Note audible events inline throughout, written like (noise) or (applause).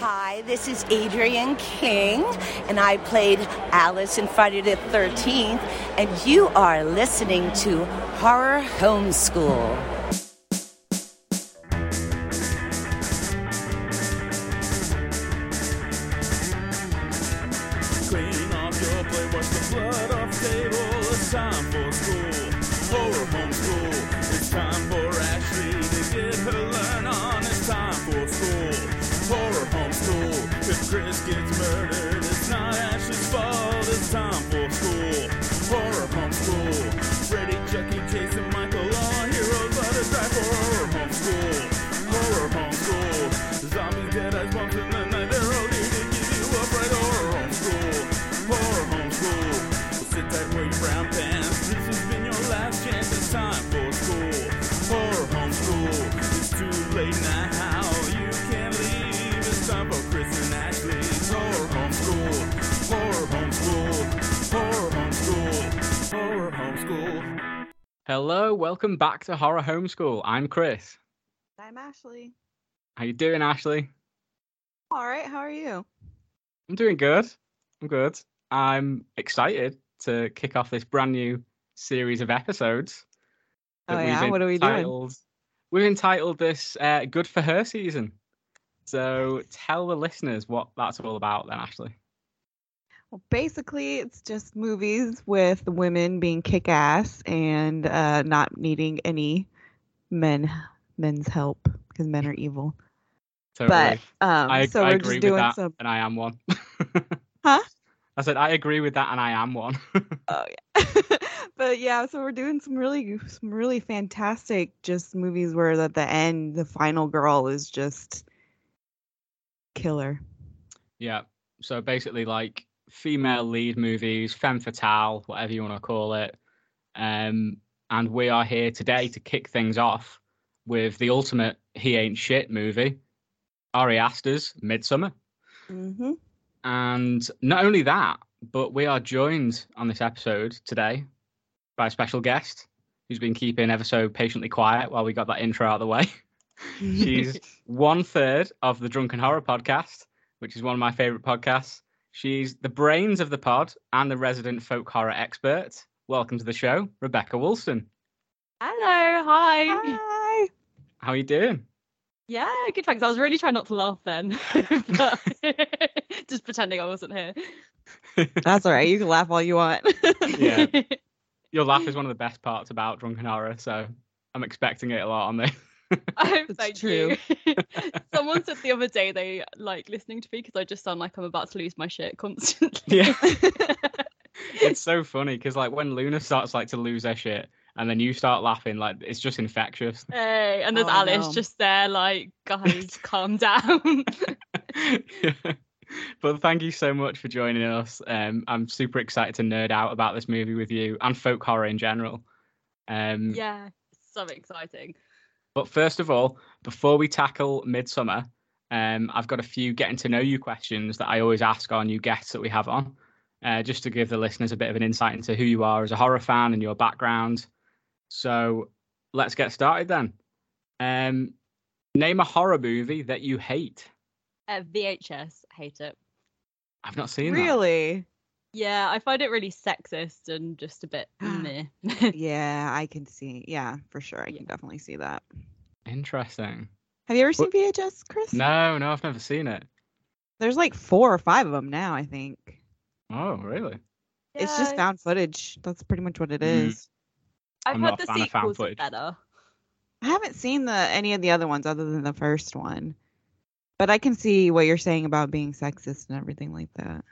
Hi, this is Adrienne King, and I played Alice in Friday the 13th, and you are listening to Horror Homeschool. Chris gets murdered, Hello, welcome back to Horror Homeschool. I'm Chris. I'm Ashley. How you doing, Ashley? All right, how are you? I'm doing good. I'm good. I'm excited to kick off this brand new series of episodes. Oh, yeah? What are we doing? We've entitled this uh, "Good for Her" season. So tell the listeners what that's all about, then, Ashley. Well, basically, it's just movies with women being kick ass and uh, not needing any men men's help because men are evil. Totally. But um, I, so I we're agree just doing some. and I am one. (laughs) Huh? I said I agree with that, and I am one. (laughs) Oh yeah. (laughs) but yeah, so we're doing some really some really fantastic just movies where at the end the final girl is just killer. Yeah. So basically, like female lead movies, femme fatale, whatever you want to call it. Um, and we are here today to kick things off with the ultimate he ain't shit movie, Ari Aster's Midsommar. Mm-hmm. And not only that, but we are joined on this episode today by a special guest who's been keeping ever so patiently quiet while we got that intro out of the way. (laughs) She's one third of the Drunken Horror podcast, which is one of my favorite podcasts. She's the brains of the pod and the resident folk horror expert. Welcome to the show, Rebecca Wilson. Hello, hi. Hi. How are you doing? Yeah, good thanks. I was really trying not to laugh then, (laughs) but (laughs) just pretending I wasn't here. That's all right. You can laugh all you want. (laughs) Yeah. Your laugh is one of the best parts about Drunken Horror, so I'm expecting it a lot on this. (laughs) Oh, It's thank true. you. (laughs) (laughs) Someone said the other day they like listening to me because I just sound like I'm about to lose my shit constantly. Yeah. it's so funny because like when Luna starts like to lose her shit and then you start laughing, like it's just infectious. Hey, and there's Oh, Alice no. just there, like, guys, calm down. but thank you so much for joining us. Um, I'm super excited to nerd out about this movie with you and folk horror in general. Um, yeah, so exciting. But first of all, before we tackle Midsommar, um, I've got a few getting to know you questions that I always ask our new guests that we have on, uh, just to give the listeners a bit of an insight into who you are as a horror fan and your background. So let's get started then. Um, name a horror movie that you hate. Uh, VHS, hate it. I've not seen that. really? Yeah, I find it really sexist and just a bit (gasps) meh. Yeah, I can see. Yeah, for sure. I Yeah. can definitely see that. Interesting. Have you ever seen What- VHS, Chris? No, no, I've never seen it. There's like four or five of them now, I think. Oh, really? It's just found footage. That's pretty much what it is. Mm. I've I'm heard not the fan of found sequels are footage. better. I haven't seen the any of the other ones other than the first one. But I can see what you're saying about being sexist and everything like that.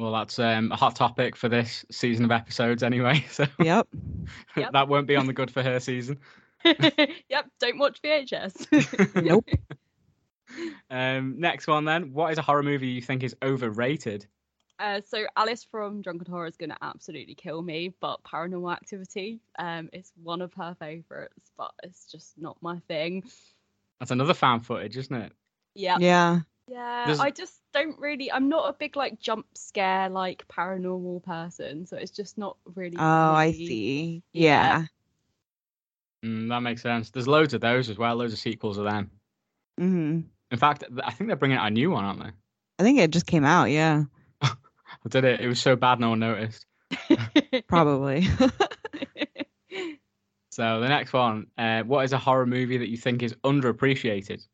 Well, that's um, a hot topic for this season of episodes anyway. (laughs) So Yep. (laughs) Yep. that won't be on the good for her season. (laughs) yep, don't watch VHS. Nope. Um, next one then. What is a horror movie you think is overrated? Uh, so Alice from Drunken Horror is going to absolutely kill me, but Paranormal Activity um, is one of her favourites, but it's just not my thing. That's another fan footage, isn't it? Yeah, Yeah. Yeah. Does- I just don't really. I'm not a big like jump scare like paranormal person, so it's just not really. Oh, I see. Yeah. Yeah. Mm, that makes sense. There's loads of those as well. Loads of sequels of them. hmm In fact, I think they're bringing out a new one, aren't they? I think it just came out. Yeah, (laughs) I did it. It was so bad, no one noticed. (laughs) probably. (laughs) So the next one, uh, what is a horror movie that you think is underappreciated?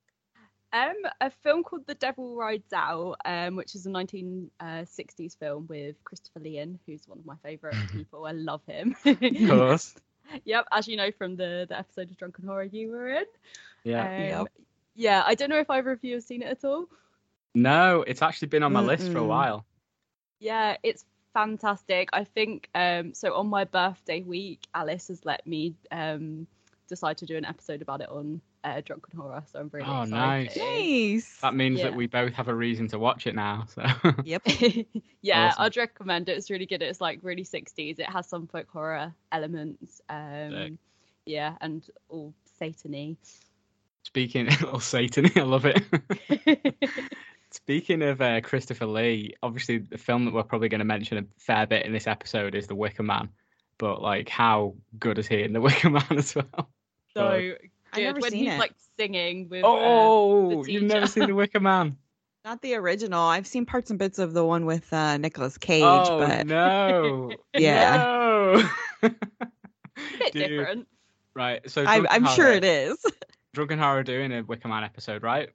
Um, a film called The Devil Rides Out, um, which is a 1960s film with Christopher Leon, who's one of my favourite (laughs) people. I love him. Of course. (laughs) yep, as you know from the, the episode of Drunken Horror you were in. Yeah. Um, Yeah, I don't know if either of you have seen it at all. No, it's actually been on my list for a while. Yeah, it's fantastic. I think um so on my birthday week, Alice has let me um decide to do an episode about it on uh, Drunken Horror, so I'm really Oh, excited. nice. That means that we both have a reason to watch it now. So Yep. (laughs) (laughs) yeah, Awesome. I'd recommend it. It's really good. It's like really 60s. It has some folk horror elements. Um yeah, and all satany. speaking (laughs) of Satan, I love it. Speaking of uh, Christopher Lee, obviously the film that we're probably going to mention a fair bit in this episode is The Wicker Man. But like, how good is he in The Wicker Man as well? so Right. I've never when seen he's it. like singing with uh, Oh, the you've never seen The Wicker Man? (laughs) Not the original. I've seen parts and bits of the one with uh, Nicolas Cage, oh but no! (laughs) Yeah. No! a (laughs) bit Dude, different. Right. So I, Drunken I'm sure it is. Drunken Horror doing a Wicker Man episode, right?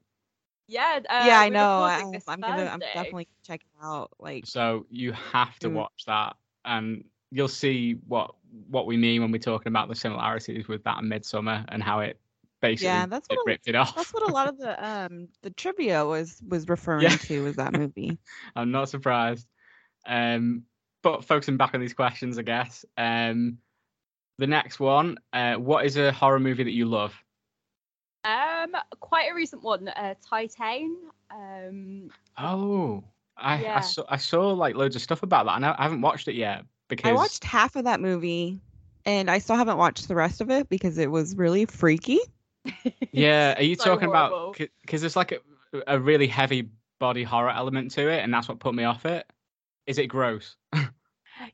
Yeah, uh, yeah, I know. I, this I'm gonna. I'm definitely checking out. Like, So you have to Mm. watch that, and you'll see what what we mean when we're talking about the similarities with that and Midsommar and how it basically Yeah, that's it what a- it off. that's what a lot of the um the trivia was was (laughs) referring Yeah. to was that movie. (laughs) I'm not surprised. Um, but focusing back on these questions, I guess. Um, the next one, uh, what is a horror movie that you love? Um, quite a recent one, uh, Titane. Um, Oh, I, I saw I saw like loads of stuff about that, and I, I haven't watched it yet because I watched half of that movie, and I still haven't watched the rest of it because it was really freaky. Yeah, are you (laughs) So talking horrible. about because there's like a, a really heavy body horror element to it, and that's what put me off it. Is it gross?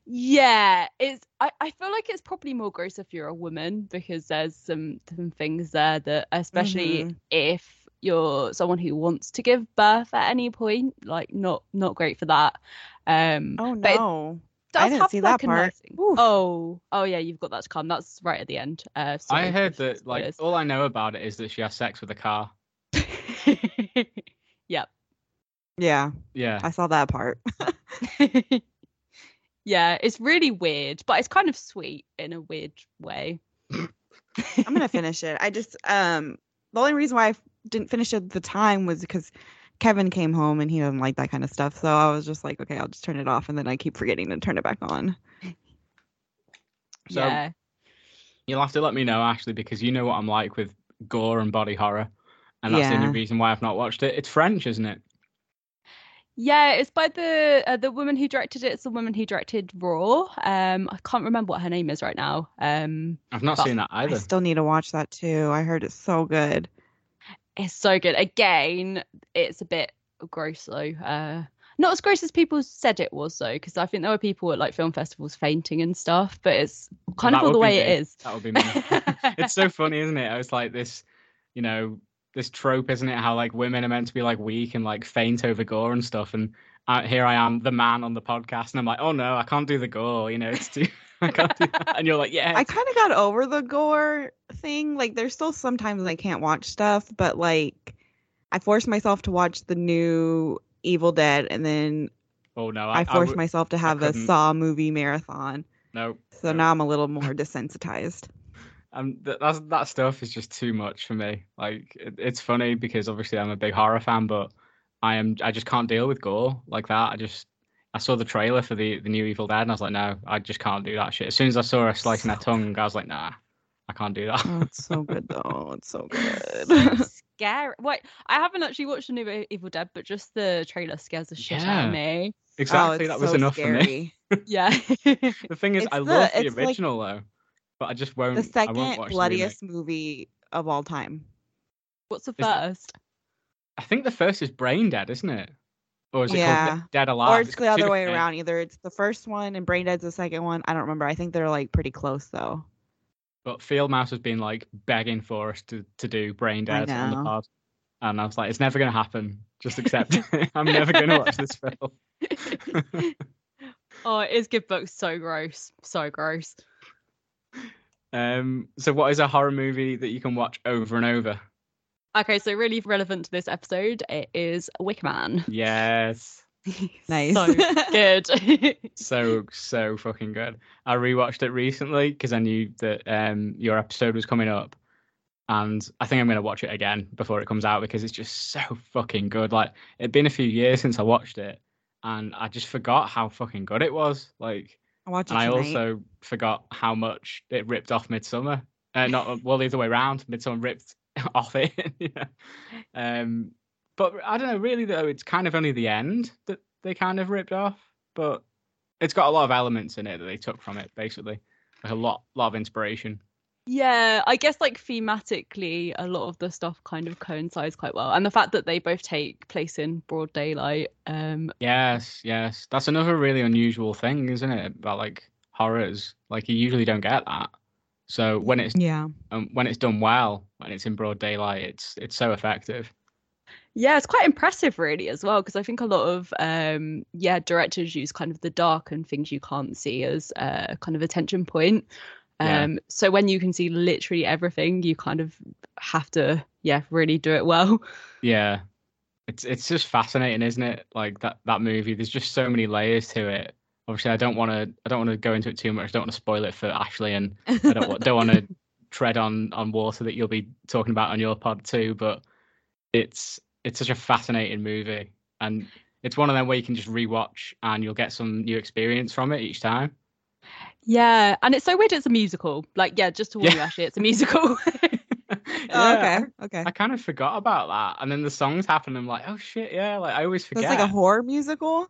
Yeah, it's. I, I feel like it's probably more gross if you're a woman because there's some some things there that, especially Mhm. if you're someone who wants to give birth at any point, like not not great for that. Um, Oh but no! Does I didn't have see like that a part. nursing- Oh, oh yeah, you've got that to come. That's right at the end. Uh, I heard that like spoilers. all I know about it is that she has sex with a car. (laughs) yep. Yeah, Yeah, I saw that part. (laughs) (laughs) yeah, it's really weird, but it's kind of sweet in a weird way. I'm gonna finish it. I just um the only reason why I didn't finish it at the time was because Kevin came home and he doesn't like that kind of stuff. So I was just like, okay, I'll just turn it off, and then I keep forgetting to turn it back on. so yeah. you'll have to let me know Ashley because you know what I'm like with gore and body horror, and that's the only reason why I've not watched it. It's French, isn't it? Yeah, it's by the uh, the woman who directed it. It's the woman who directed Raw. Um, I can't remember what her name is right now. Um, I've not seen that either. I still need to watch that too. I heard it's so good. It's so good. Again, it's a bit gross though. Uh, not as gross as people said it was though, because I think there were people at like film festivals fainting and stuff. But it's kind of all the way me. it is. That would be me. (laughs) it's so funny, isn't it? It's like this, you know, this trope, isn't it? How like women are meant to be like weak and like faint over gore and stuff, and uh, here I am, the man on the podcast, and I'm like, oh no, I can't do the gore. You know, it's too. (laughs) I can't do that. And you're like, yeah. I kind of got over the gore thing. Like, there's still sometimes I can't watch stuff, but like, I forced myself to watch the new Evil Dead, and then oh no, I, I, forced would- myself to have a. Saw movie marathon. No, So no. now I'm a little more (laughs) desensitized. um, th- that's that stuff is just too much for me. Like, it, it's funny because obviously I'm a big horror fan, but I am I just can't deal with gore like that. I just I saw the trailer for the the new Evil Dead, and I was like, no, I just can't do that shit. As soon as I saw her slicing her So tongue, I was like, nah, I can't do that. Oh, it's so (laughs) good though. It's so (laughs) so good. scary. Wait, I haven't actually watched the new Evil Dead, but just the trailer scares the shit out of me. exactly, oh, that was so enough for me. (laughs) Yeah. The thing is, It's I the- love the it's like original though, but I just won't. The I won't second watch the bloodiest movie of all time. What's the Is that- first? I think the first is Brain Dead, isn't it? Or is it Yeah. called Dead Alive? or it's the other way around. Either it's the first one and Brain Dead's the second one. I don't remember. I think they're like pretty close though. But Field Mouse has been like begging for us to, to do Brain Dead on the pod. and I was like, it's never going to happen. Just (laughs) accept it. (laughs) I'm never going to watch this film. (laughs) oh, it is good book. So gross. So gross. Um, so, what is a horror movie that you can watch over and over? Okay, so really relevant to this episode, it is Wicker Man. Yes. (laughs) Nice. So good. (laughs) so so fucking good. I rewatched it recently because I knew that um your episode was coming up, and I think I'm gonna watch it again before it comes out because it's just so fucking good. Like it'd been a few years since I watched it, and I just forgot how fucking good it was. Like, I watch it I also forgot how much it ripped off Midsommar. Uh, not well, the other way around. Midsommar ripped (laughs) off it. (laughs) yeah. Um, but I don't know. Really though, it's kind of only the end that they kind of ripped off. But it's got a lot of elements in it that they took from it. Basically, like a lot, lot of inspiration. yeah, I guess like thematically, a lot of the stuff kind of coincides quite well, and the fact that they both take place in broad daylight. Um, Yes, yes. That's another really unusual thing, isn't it? About like horrors. Like you usually don't get that. So when it's Yeah. um, when it's done well, when it's in broad daylight, it's it's so effective. Yeah, it's quite impressive, really, as well, because I think a lot of um, yeah directors use kind of the dark and things you can't see as a kind of attention point. Yeah. Um, so when you can see literally everything, you kind of have to yeah really do it well. Yeah. It's it's just fascinating, isn't it? Like that that movie. There's just so many layers to it. Obviously, I don't want to I don't want to go into it too much. I don't want to spoil it for Ashley, and (laughs) I don't wa- don't want to tread on on water that you'll be talking about on your pod too. But it's it's such a fascinating movie, and it's one of them where you can just rewatch and you'll get some new experience from it each time. Yeah, and it's so weird. It's a musical. Like yeah, just to warn you, Yeah. actually, it's a musical. (laughs) Oh, okay. Okay. I kind of forgot about that, and then the songs happen. I'm like, oh shit, yeah. Like I always So forget. it's like a horror musical.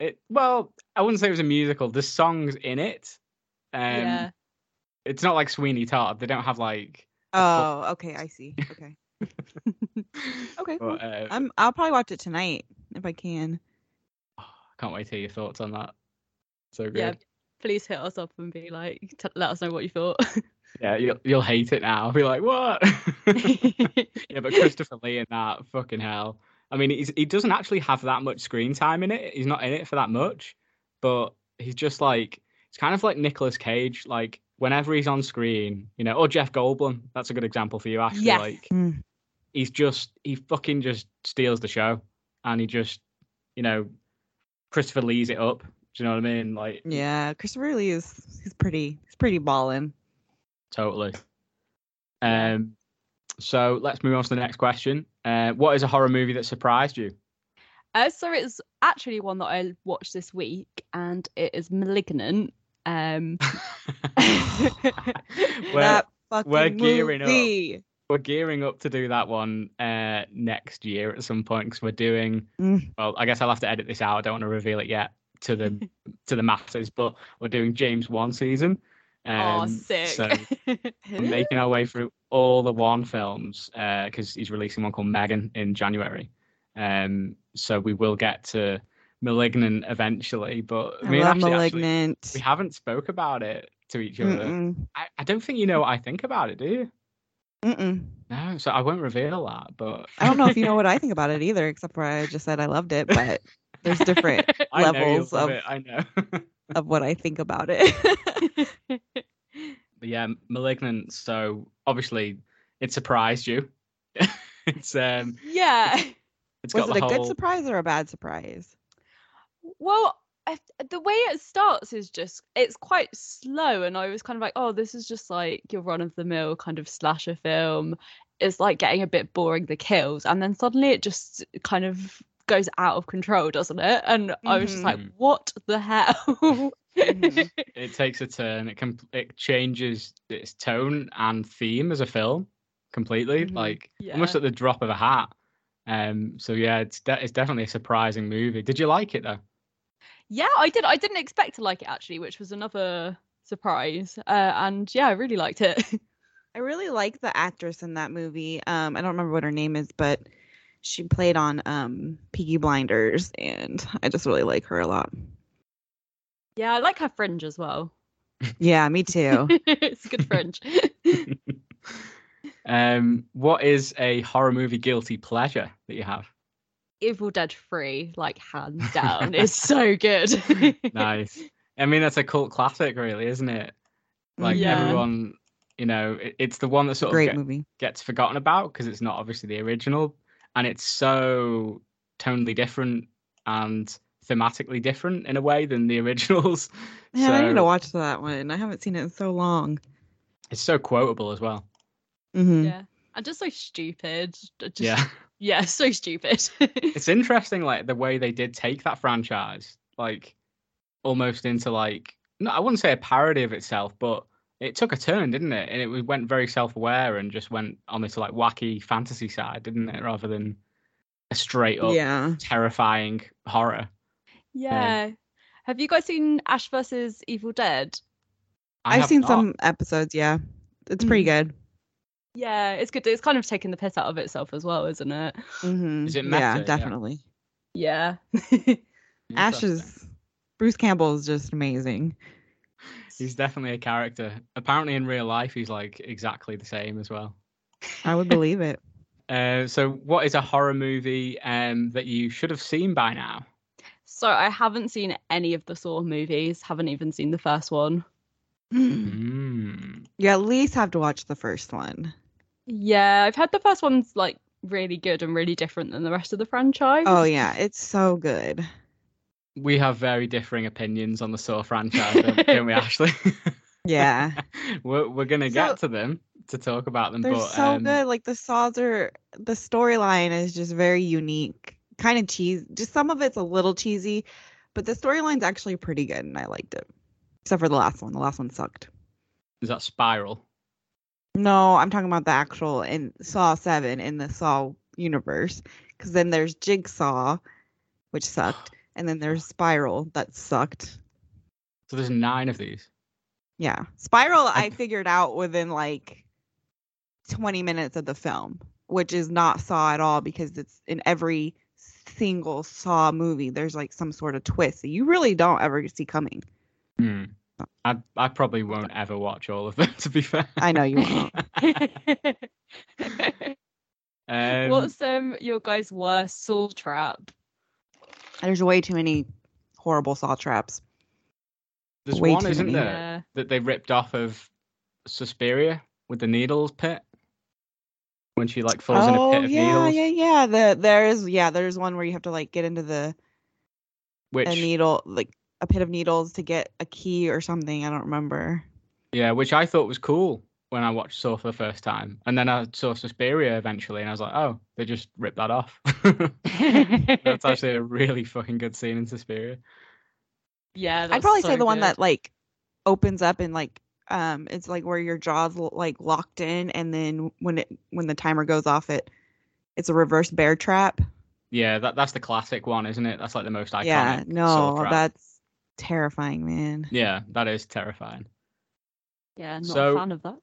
It well, I wouldn't say it was a musical. There's songs in it. Um, yeah. It's not like Sweeney Todd. They don't have like. Oh, okay. I see. Okay. (laughs) Okay. Cool. But, uh, I'm. I'll probably watch it tonight if I can. I can't wait to hear your thoughts on that. So good. Yeah. Please hit us up and be like, t- let us know what you thought. (laughs) Yeah, you'll you'll hate it now. I'll Be like, what? (laughs) yeah, but Christopher Lee in that fucking hell. I mean, he's, he doesn't actually have that much screen time in it. He's not in it for that much, but he's just like it's kind of like Nicolas Cage. Like whenever he's on screen, you know, or Jeff Goldblum. That's a good example for you, Ashley. Yes. Like Mm. he's just he fucking just steals the show, and he just you know Christopher Lee's it up. Do you know what I mean? Like Yeah, Christopher Lee is. He's pretty. He's pretty ballin'. Totally. Um, so let's move on to the next question. Uh, what is a horror movie that surprised you? Uh, so it's actually one that I watched this week, and it is *Malignant*. Um, (laughs) (laughs) Well, that fucking we're gearing up. movie. we're gearing up to do that one uh, next year at some point because we're doing. Mm. Well, I guess I'll have to edit this out. I don't want to reveal it yet to the (laughs) to the masses, but we're doing James Wan season. Oh, Um, sick! So we're (laughs) making our way through all the Wan films because he's releasing one called Megan in January. Um, so we will get to Malignant eventually, but I me and love actually- *Malignant*. we haven't spoke about it to each other. Mm-mm. I, I don't think you know what I think about it, do you? Mm-mm. No, so I won't reveal that. But I don't know if you know what I (laughs) think about it either, except for I just said I loved it. But there's different (laughs) I know you levels of- it. I know. Of what I think about it. But yeah, Malignant. So obviously, it surprised you. (laughs) it's um, yeah. it's Was got it a whole. good surprise or a bad surprise? Well, I, the way it starts is just it's quite slow, and I was kind of like, oh, this is just like your run of the mill kind of slasher film. It's like getting a bit boring the kills, and then suddenly it just kind of goes out of control, doesn't it? And I was just like, Mhm. what the hell? Mhm. (laughs) it takes a turn. It com- it changes its tone and theme as a film completely, Mhm. like almost Yeah. at the drop of a hat. Um, so yeah, it's de- it's definitely a surprising movie. Did you like it though? yeah, I did. I didn't expect to like it actually, which was another surprise. Uh, and yeah, I really liked it. (laughs) I really like the actress in that movie. Um, I don't remember what her name is, but she played on um Peaky Blinders, and I just really like her a lot. yeah, I like her fringe as well. (laughs) Yeah, me too. (laughs) it's a good fringe. (laughs) Um, what is a horror movie guilty pleasure that you have? Evil Dead 3, like hands down, is so good. Nice. I mean, that's a cult classic, really, isn't it? Like Yeah. everyone, you know, it, it's the one that sort of Great get- movie. gets forgotten about because it's not obviously the original, and it's so tonally different and thematically different in a way than the (laughs) originals. Man, I need to watch that one. I haven't seen it in so long. It's so quotable as well. hmm yeah. And just so stupid. Just, yeah. (laughs) Yeah, so stupid. (laughs) it's interesting like the way they did take that franchise like almost into like no i wouldn't say a parody of itself but it took a turn didn't it and it went very self-aware and just went on this like wacky fantasy side didn't it rather than a straight up Yeah. terrifying horror yeah. Have you guys seen Ash versus Evil Dead? I I've seen not. some episodes. Yeah, it's pretty good. Yeah, it's good. It's kind of taking the piss out of itself as well, isn't it? hmm Is it meta? Yeah, Yeah. definitely. Yeah. (laughs) Ash is Bruce Campbell is just amazing. He's definitely a character apparently in real life he's like exactly the same as well I would believe it. (laughs) uh, so what is a horror movie um, that you should have seen by now So I haven't seen any of the Saw movies. Haven't even seen the first one. Mm. You at least have to watch the first one. Yeah, I've heard the first one's like really good and really different than the rest of the franchise. Oh yeah, it's so good. We have very differing opinions on the Saw franchise, don't, we, (laughs) Ashley? Yeah. (laughs) we're we're gonna get to them to talk about them, They're but so um, good. Like the saws are the storyline is just very unique. Kind of cheesy. Just some of it's a little cheesy, but the storyline's actually pretty good and I liked it. Except for the last one. The last one sucked. is that Spiral? No, I'm talking about the actual in Saw 7 in the Saw universe. Because then there's Jigsaw, which sucked. And then there's Spiral, that sucked. So there's nine of these. Yeah. Spiral, I I- figured out within like 20 minutes of the film, which is not Saw at all because it's in every single Saw movie, there's like some sort of twist that you really don't ever see coming. Hmm. I I probably won't ever watch all of them. (laughs) To be fair, I know you won't. (laughs) (laughs) um, What's um your guys' worst Saw trap? There's way too many horrible Saw traps. there's way one, too isn't many. there, Yeah. that they ripped off of Suspiria with the needles pit when she like falls in a oh, pit of yeah, needles, yeah, yeah. The, there is, yeah, there's one where you have to like get into the which a needle, like a pit of needles to get a key or something. I don't remember. Yeah, which I thought was cool when I watched Saw for the first time. And then I saw Suspiria eventually, and I was like, oh, they just ripped that off. (laughs) That's (laughs) actually a really fucking good scene in Suspiria. yeah, I'd probably so say the one that like opens up and like um it's like where your jaw's like locked in and then when it when the timer goes off it it's a reverse bear trap. Yeah, that that's the classic one, isn't it? That's like the most iconic. yeah, Saw no, that's terrifying, man. Yeah, that is terrifying. Yeah, not So- a fan of that.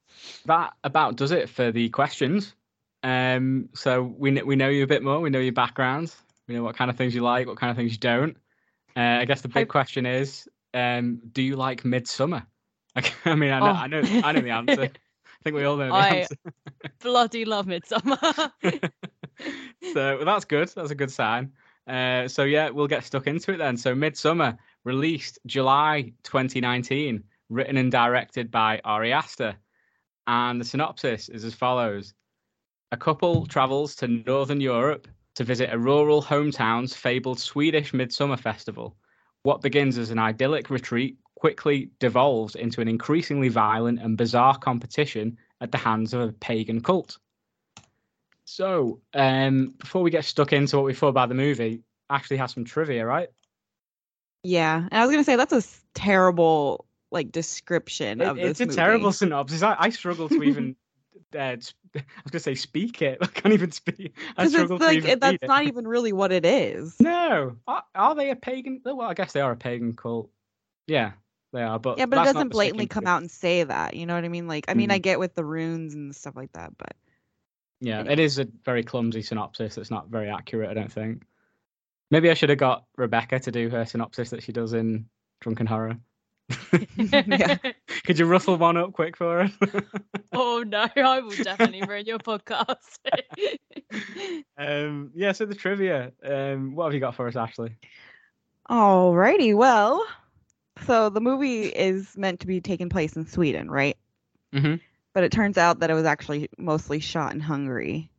That about does it for the questions. Um, so we we know you a bit more. We know your background. We know what kind of things you like, what kind of things you don't. Uh, I guess the big Hope- question is, um, do you like Midsommar? (laughs) Like, I mean, I know, Oh. I know, I know the answer. (laughs) I think we all know the I- answer. (laughs) Bloody love Midsommar. so well, that's good. That's a good sign. Uh, so yeah, we'll get stuck into it then. So Midsommar released July 2019, written and directed by Ari Aster, and the synopsis is as follows: A couple travels to Northern Europe to visit a rural hometown's fabled Swedish Midsummer Festival. What begins as an idyllic retreat quickly devolves into an increasingly violent and bizarre competition at the hands of a pagan cult. So, um, before we get stuck into what we thought about the movie, Ashley has some trivia, right? Yeah, and I was gonna say that's a terrible like description It- of it's this a movie. terrible synopsis. I, I struggle to even. (laughs) Uh, (laughs) I was gonna say speak it. (laughs) I can't even speak. I struggle it's to like even it, that's it. not even really what it is. No, are, are they a pagan? Well, I guess they are a pagan cult. Yeah, they are. But Yeah, but it doesn't blatantly come out and say that. You know what I mean? Like, I mean, I Mm. get with the runes and stuff like that, but Yeah, Anyway. it is a very clumsy synopsis. That's not very accurate. I don't think. Maybe I should have got Rebecca to do her synopsis that she does in Drunken Horror. Yeah. Could you ruffle one up quick for us? (laughs) Oh no, I will definitely ruin your podcast. (laughs) um, yeah. So the trivia. Um, what have you got for us, Ashley? Alrighty, well, so the movie is meant to be taking place in Sweden, right? Mm-hmm. But it turns out that it was actually mostly shot in Hungary.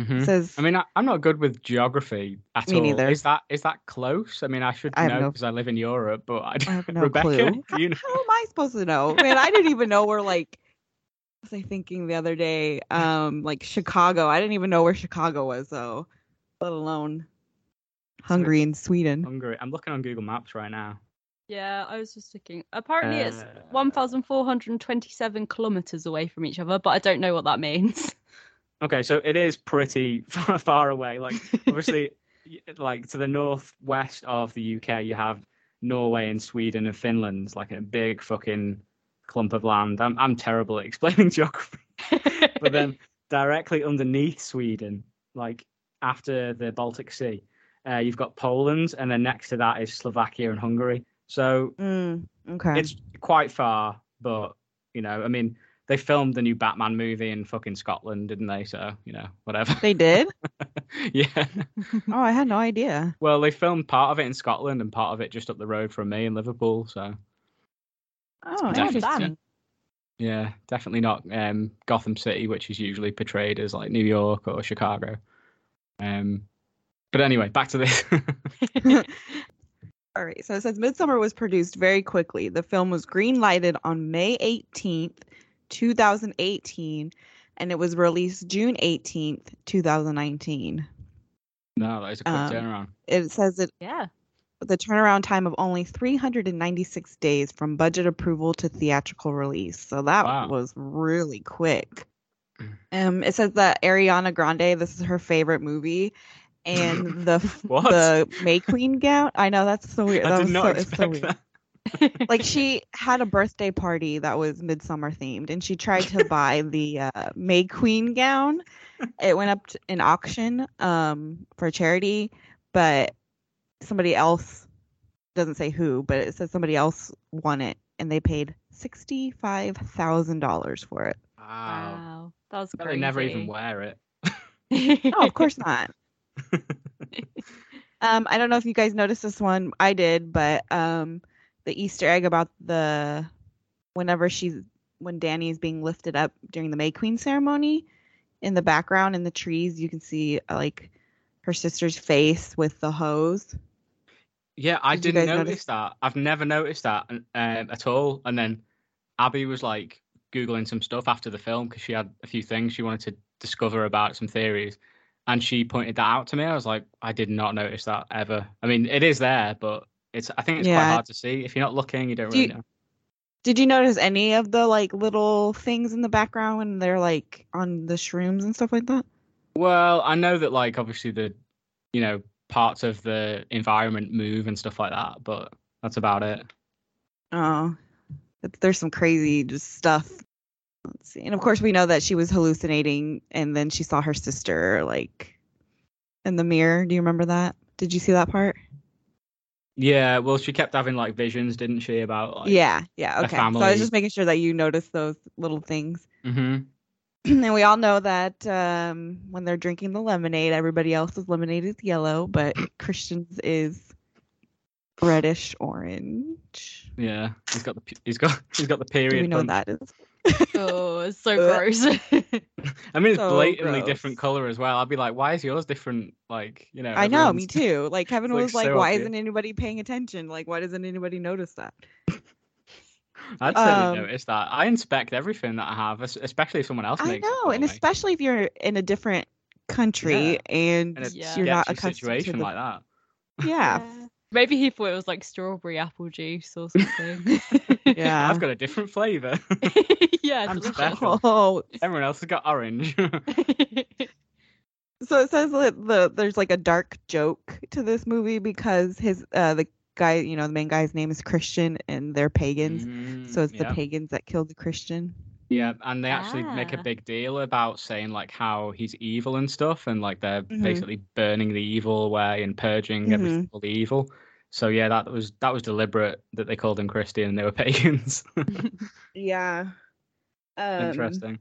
Mhm. Says I mean, I, I'm not good with geography at Me all. neither. Is that is that close? I mean, I should I have know no- because I live in Europe, but I, I have (laughs) no Rebecca, clue. do (laughs) How, you know? how am I supposed to know? Man, I didn't even know where like what was I thinking the other day? Um, like Chicago. I didn't even know where Chicago was though, let alone Hungary and Sweden. Hungary. I'm looking on Google Maps right now. yeah, I was just looking. Apparently, it's Uh, 1,427 kilometers away from each other, but I don't know what that means. (laughs) Okay, so it is pretty (laughs) far, far away. Like (laughs) obviously, like to the northwest of the UK, you have Norway and Sweden and Finland, like a big fucking clump of land. I'm I'm terrible at (laughs) explaining geography. but then directly underneath Sweden, like after the Baltic Sea, uh, you've got Poland, and then next to that is Slovakia and Hungary. So Mm, okay. it's quite far, but you know, I mean, they filmed the new Batman movie in fucking Scotland, didn't they? So you know, whatever. They did? (laughs) yeah. (laughs) Oh, I had no idea. Well, they filmed part of it in Scotland and part of it just up the road from me in Liverpool. So Oh, Definitely. interesting. yeah, definitely not um, Gotham City, which is usually portrayed as like New York or Chicago. Um, but anyway, back to this. (laughs) All right. So it says Midsummer was produced very quickly. The film was green lighted on May 18th, 2018, and it was released June 18th, 2019. no, that is a quick Um, turnaround. It says it yeah. The turnaround time of only 396 days from budget approval to theatrical release. So that Wow. was really quick. (clears throat) Um, it says that Ariana Grande, this is her favorite movie, and the (laughs) the May Queen gown. I know that's so weird. I that did was not so, it's so expect weird. that. (laughs) like she had a birthday party that was midsummer themed and she tried to (laughs) buy the uh, may queen gown it went up to an auction um for charity but somebody else doesn't say who but it says somebody else won it and they paid $65000 for it Wow. Wow. That was They never even wear it. (laughs) no of course not um i don't know if you guys noticed this one i did but um the easter egg about the whenever she's when Dani is being lifted up during the may queen ceremony in the background in the trees you can see uh, like her sister's face with the hose Yeah, I Did didn't notice notice? that. I've never noticed that um, at all. And then Abby was like googling some stuff after the film because she had a few things she wanted to discover about some theories, and she pointed that out to me. I was like, I did not notice that ever. I mean, it is there, but it's. I think it's quite hard to see if you're not looking. You don't Do really you- know. did you notice any of the like little things in the background when they're like on the shrooms and stuff like that Well, I know that like obviously the, you know, parts of the environment move and stuff like that, but that's about it. Oh, there's some crazy just stuff. Let's see. And of course, we know that she was hallucinating, and then she saw her sister like in the mirror. Do you remember that? Did you see that part? Yeah, well, she kept having like visions, didn't she, about like yeah, yeah. Okay. So I was just making sure that you noticed those little things. hmm (clears throat) and we all know that um, when they're drinking the lemonade, everybody else's lemonade is yellow, but (clears throat) Christian's is reddish orange. Yeah, he's got the he's got (laughs) he's got the Do period. we know that is? (laughs) oh, it's so gross. (laughs) I mean, it's So blatantly gross. different color as well. I'd be like, why is yours different? Like, you know, I know, me too. Like (laughs) Kevin It's, like, was like, so "Why obvious. isn't anybody paying attention? Like, why doesn't anybody notice that?" I'd certainly Um, notice that. I inspect everything that I have, especially if someone else I makes. it know, for and me. especially if you're in a different country Yeah. and in a Yeah. you're not sketchy accustomed situation to the like that. yeah, Maybe he thought it was like strawberry apple juice or something. Yeah. I've got a different flavor. (laughs) yeah, I'm special. Oh, (laughs) Everyone else has got orange. (laughs) so it says that the there's like a dark joke to this movie because his uh the guy you know the main guy's name is Christian and they're pagans, so Mm, it's yeah. the pagans that killed the Christian. Yeah, and they actually make a Ah. big deal about saying like how he's evil and stuff, and like they're Mhm. basically burning the evil away and purging every Mhm. single evil. So yeah, that was that was deliberate that they called him Christian and they were (laughs) pagans. (laughs) Yeah. Um, Interesting.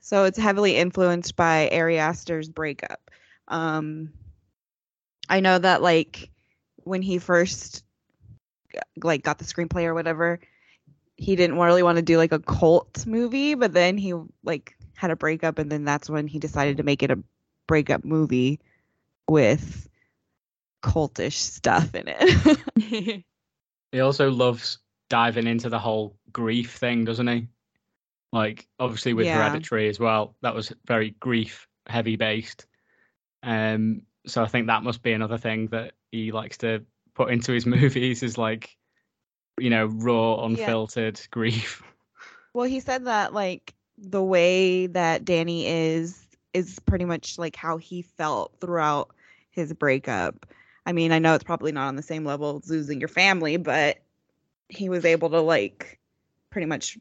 So it's heavily influenced by Ari Aster's breakup. Um, I know that like when he first like got the screenplay or whatever, he didn't really want to do like a cult movie, but then he like had a breakup, and then that's when he decided to make it a breakup movie with cultish stuff in it. (laughs) (laughs) He also loves diving into the whole grief thing, doesn't he? Like obviously with Yeah. Hereditary as well, that was very grief heavy based. Um, so I think that must be another thing that he likes to put into his (laughs) movies is like, you know, raw, unfiltered grief. Well, he said that like the way that Dani is is pretty much like how he felt throughout his breakup. I mean, I know it's probably not on the same level as losing your family, but he was able to like pretty much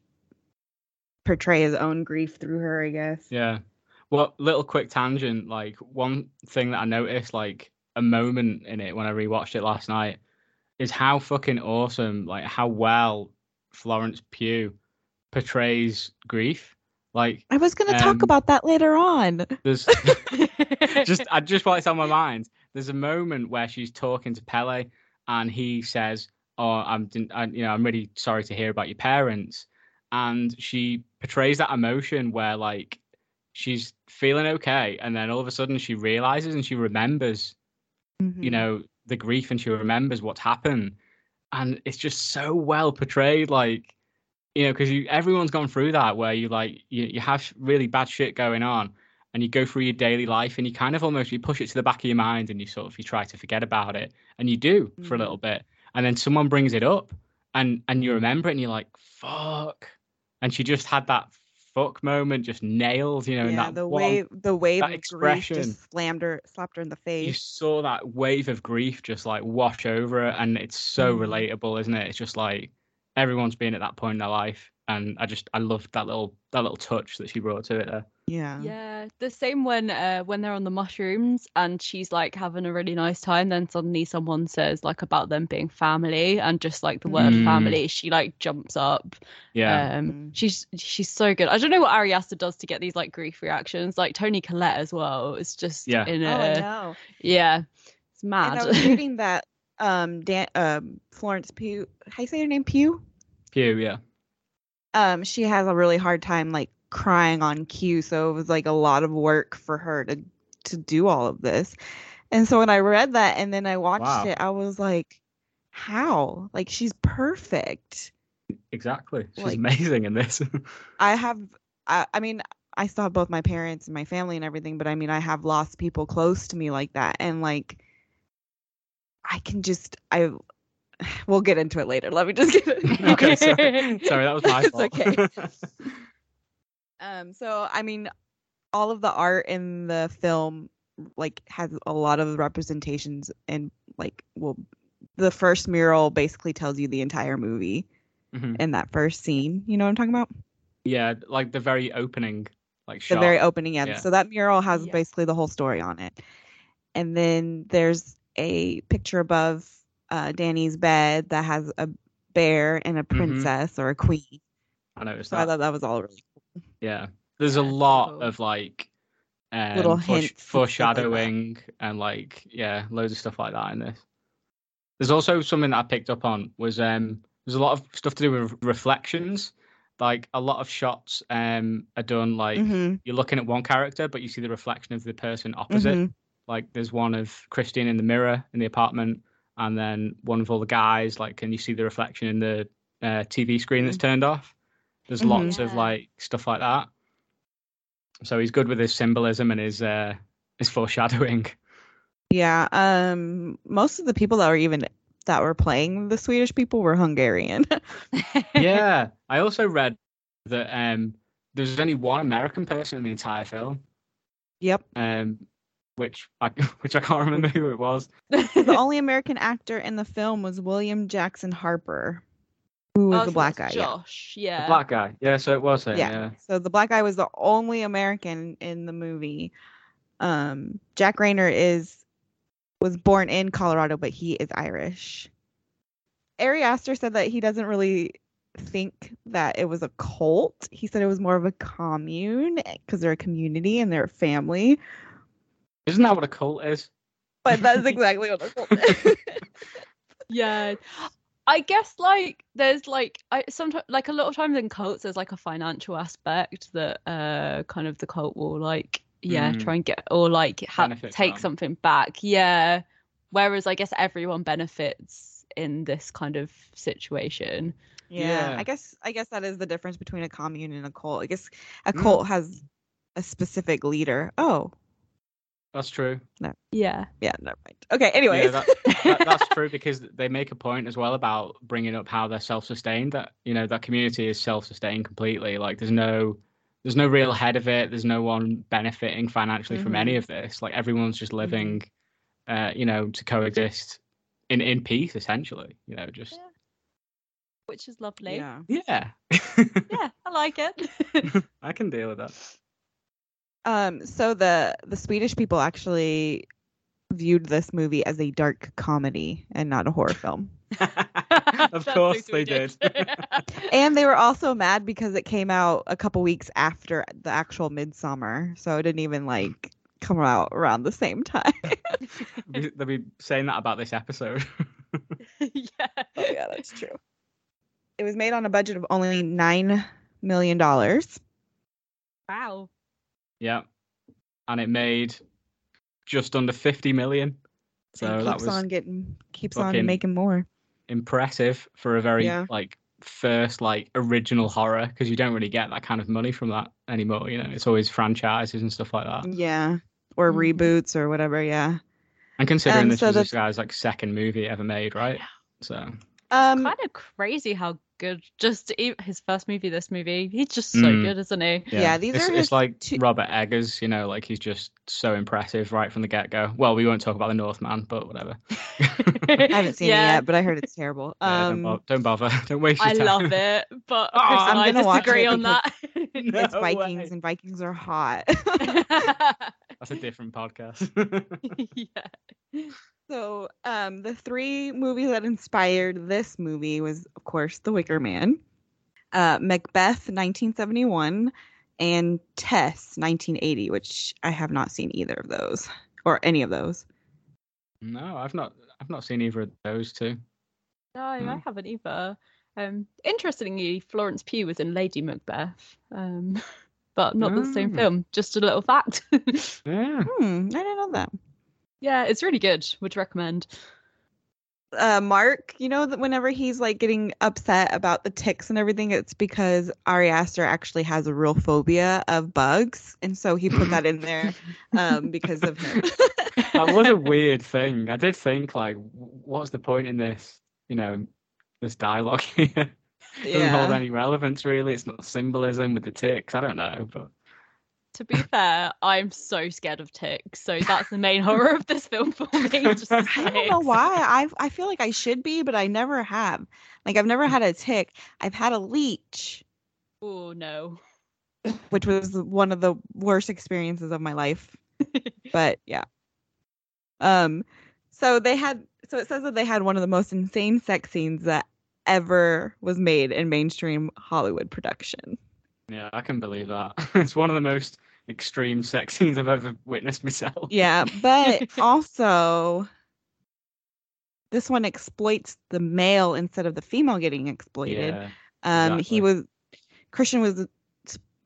portray his own grief through her, I guess. Yeah. Well, little quick tangent. Like one thing that I noticed, like a moment in it when I rewatched it last night, is how fucking awesome, like how well Florence Pugh portrays grief. Like I was going to Um, talk about that later on. there's (laughs) (laughs) just I just while it's on my mind, there's a moment where she's talking to Pelle and he says, "Oh, I'm, I, you know, I'm really sorry to hear about your parents," and she portrays that emotion where like she's feeling okay, and then all of a sudden she realizes and she remembers, you Mhm. know, the grief and she remembers what's happened, and it's just so well portrayed, like. You know, because you everyone's gone through that where you like you, you have really bad shit going on, and you go through your daily life and you kind of almost you push it to the back of your mind and you sort of you try to forget about it and you do for a Mhm. little bit and then someone brings it up and and you remember it and you're like fuck and she just had that fuck moment just nailed you know yeah, that the one, wave the wave that of grief expression. just slammed her slapped her in the face. you saw that wave of grief just like wash over it and it's so Mhm. relatable isn't it it's just like everyone's been at that point in their life and i just i loved that little that little touch that she brought to it there Yeah. Yeah, the same when uh when they're on the mushrooms and she's like having a really nice time, then suddenly someone says like about them being family and just like the word Mm. family, she like jumps up. yeah Um Mhm. she's she's so good. I don't know what Ari Aster does to get these like grief reactions. Like Toni Collette as well. It's just Yeah. in Oh, I a know. yeah. It's And mad. I was (laughs) reading that um Dan um Florence Pugh how you say her name Pugh? Pew, yeah Um she has a really hard time like crying on cue, so it was like a lot of work for her to to do all of this. And so when I read that and then I watched Wow. it, I was like, how? Like she's perfect. exactly she's Like- amazing in this (laughs) I have I, I mean I still have both my parents and my family and everything, but I mean I have lost people close to me like that and like I can just I (sighs) we'll get into it later. Let me just get (laughs) it. okay sorry. sorry that was my (laughs) It's fault okay. Um so I mean all of the art in the film like has a lot of representations and like well the first mural basically tells you the entire movie Mhm. in that first scene. You know what I'm talking about? Yeah, like the very opening, like the very opening end. Yeah. So that mural has Yeah. basically the whole story on it. And then there's a picture above uh, Dani's bed that has a bear and a Mm-hmm. princess or a queen. I noticed So I thought that was all really cool. Yeah, there's a lot of like um, Little hints stuff like foreshadowing and like yeah, loads of stuff like that in this. There's also something that I picked up on was um there's a lot of stuff to do with reflections. Like a lot of shots um are done like Mhm, you're looking at one character but you see the reflection of the person opposite. mhm. Like there's one of Christian in the mirror in the apartment, and then one of all the guys. Like, can you see the reflection in the uh, TV screen that's turned off? There's Mhm. lots of like stuff like that. So he's good with his symbolism and his uh, his foreshadowing. Yeah. Um. Most of the people that were even that were playing the Swedish people were Hungarian. (laughs) yeah, I also read that um, there's only one American person in the entire film, yep. um, which I (laughs) which I can't remember who it was. The only American actor in the film was William Jackson Harper, who was Oh, the so black that's guy. Yeah. Josh. Yeah. The black guy. Yeah, so it was him. yeah. yeah. So the black guy was the only American in the movie. Um, Jack Reynor is was born in Colorado, but he is Irish. Ari Aster said that he doesn't really think that it was a cult. He said it was more of a commune because they're a community and they're a family. Isn't that what a cult is? But that's (laughs) exactly what a cult is. (laughs) yeah i guess like there's like i sometimes like a lot of times in cults there's like a financial aspect that uh kind of the cult will like yeah Mm. try and get or like ha- Benefit take from. something back yeah whereas i guess everyone benefits in this kind of situation Yeah, Yeah. I guess I guess that is the difference between a commune and a cult. I guess a Mm. cult has a specific leader. Oh, That's true. yeah yeah, never mind. Okay, anyway. Yeah, that, that, that's (laughs) true because they make a point as well about bringing up how they're self-sustained. That you know that community is self-sustained completely. Like there's no there's no real head of it. There's no one benefiting financially from any of this. Like everyone's just living, uh, you know, to coexist in in peace essentially. You know, just which is lovely yeah. yeah. (laughs) yeah i like it (laughs) I can deal with that. Um, so the the Swedish people actually viewed this movie as a dark comedy and not a horror (laughs) film. of course they did. (laughs) And they were also mad because it came out a couple weeks after the actual Midsummer, so it didn't even like come out around the same time. (laughs) They'll be saying that about this episode. yeah oh yeah, that's true. It was made on a budget of only nine million dollars. wow Yeah. And it made just under 50 million. So and that keeps was on getting keeps on making more. impressive for a very Yeah. like first like original horror because you don't really get that kind of money from that anymore, you know. It's always franchises and stuff like that. Yeah. Or Mhm. reboots or whatever, yeah. And considering Um, this so was the- this guy's like second movie ever made, right? So Um kind of crazy how good just e- his first movie this movie he's just so Mm. good isn't he Yeah, these it's, are it's like two- Robert Eggers, you know, like he's just so impressive right from the get go. Well, we won't talk about the Northman, but whatever. (laughs) (laughs) I haven't seen Yeah. it yet, but I heard it's terrible. Yeah, Um don't, bo- don't bother. (laughs) Don't waste your I time. love it, but Oh, I'm I gonna watch disagree on that. it's Vikings way. and Vikings are hot. That's a different podcast. yeah. So, um the three movies that inspired this movie was of course The Wicker Man, uh Macbeth 1971 and Tess 1980, which I have not seen either of those or any of those. no, I've not. I've not seen either of those two. No, I Mm. haven't either. Um, interestingly, Florence Pugh was in Lady Macbeth, um, (laughs) but not the same Mm. film. Just a little fact. (laughs) Yeah. Hmm, I didn't know that. Yeah, it's really good. Would recommend. uh Mark, you know that whenever he's like getting upset about the ticks and everything, it's because Ari Aster actually has a real phobia of bugs, and so he put that in there um (laughs) because of him. that was a (laughs) weird thing. I did think like, what's the point in this? You know, this dialogue (laughs) here doesn't hold any relevance really. It's not symbolism with the ticks. I don't know, but To be fair, I'm so scared of ticks, so that's the main horror of this film for me. (laughs) Just I don't know why. I I feel like I should be, but I never have. Like I've never had a tick. I've had a leech, Oh no. which was one of the worst experiences of my life. (laughs) but yeah. Um so they had so it says that they had one of the most insane sex scenes that ever was made in mainstream Hollywood production. yeah, I can believe that. (laughs) it's one of the most extreme sex (laughs) scenes I've ever witnessed myself. Yeah, (laughs) but also this one exploits the male instead of the female getting exploited. Yeah. Um, he was Christian was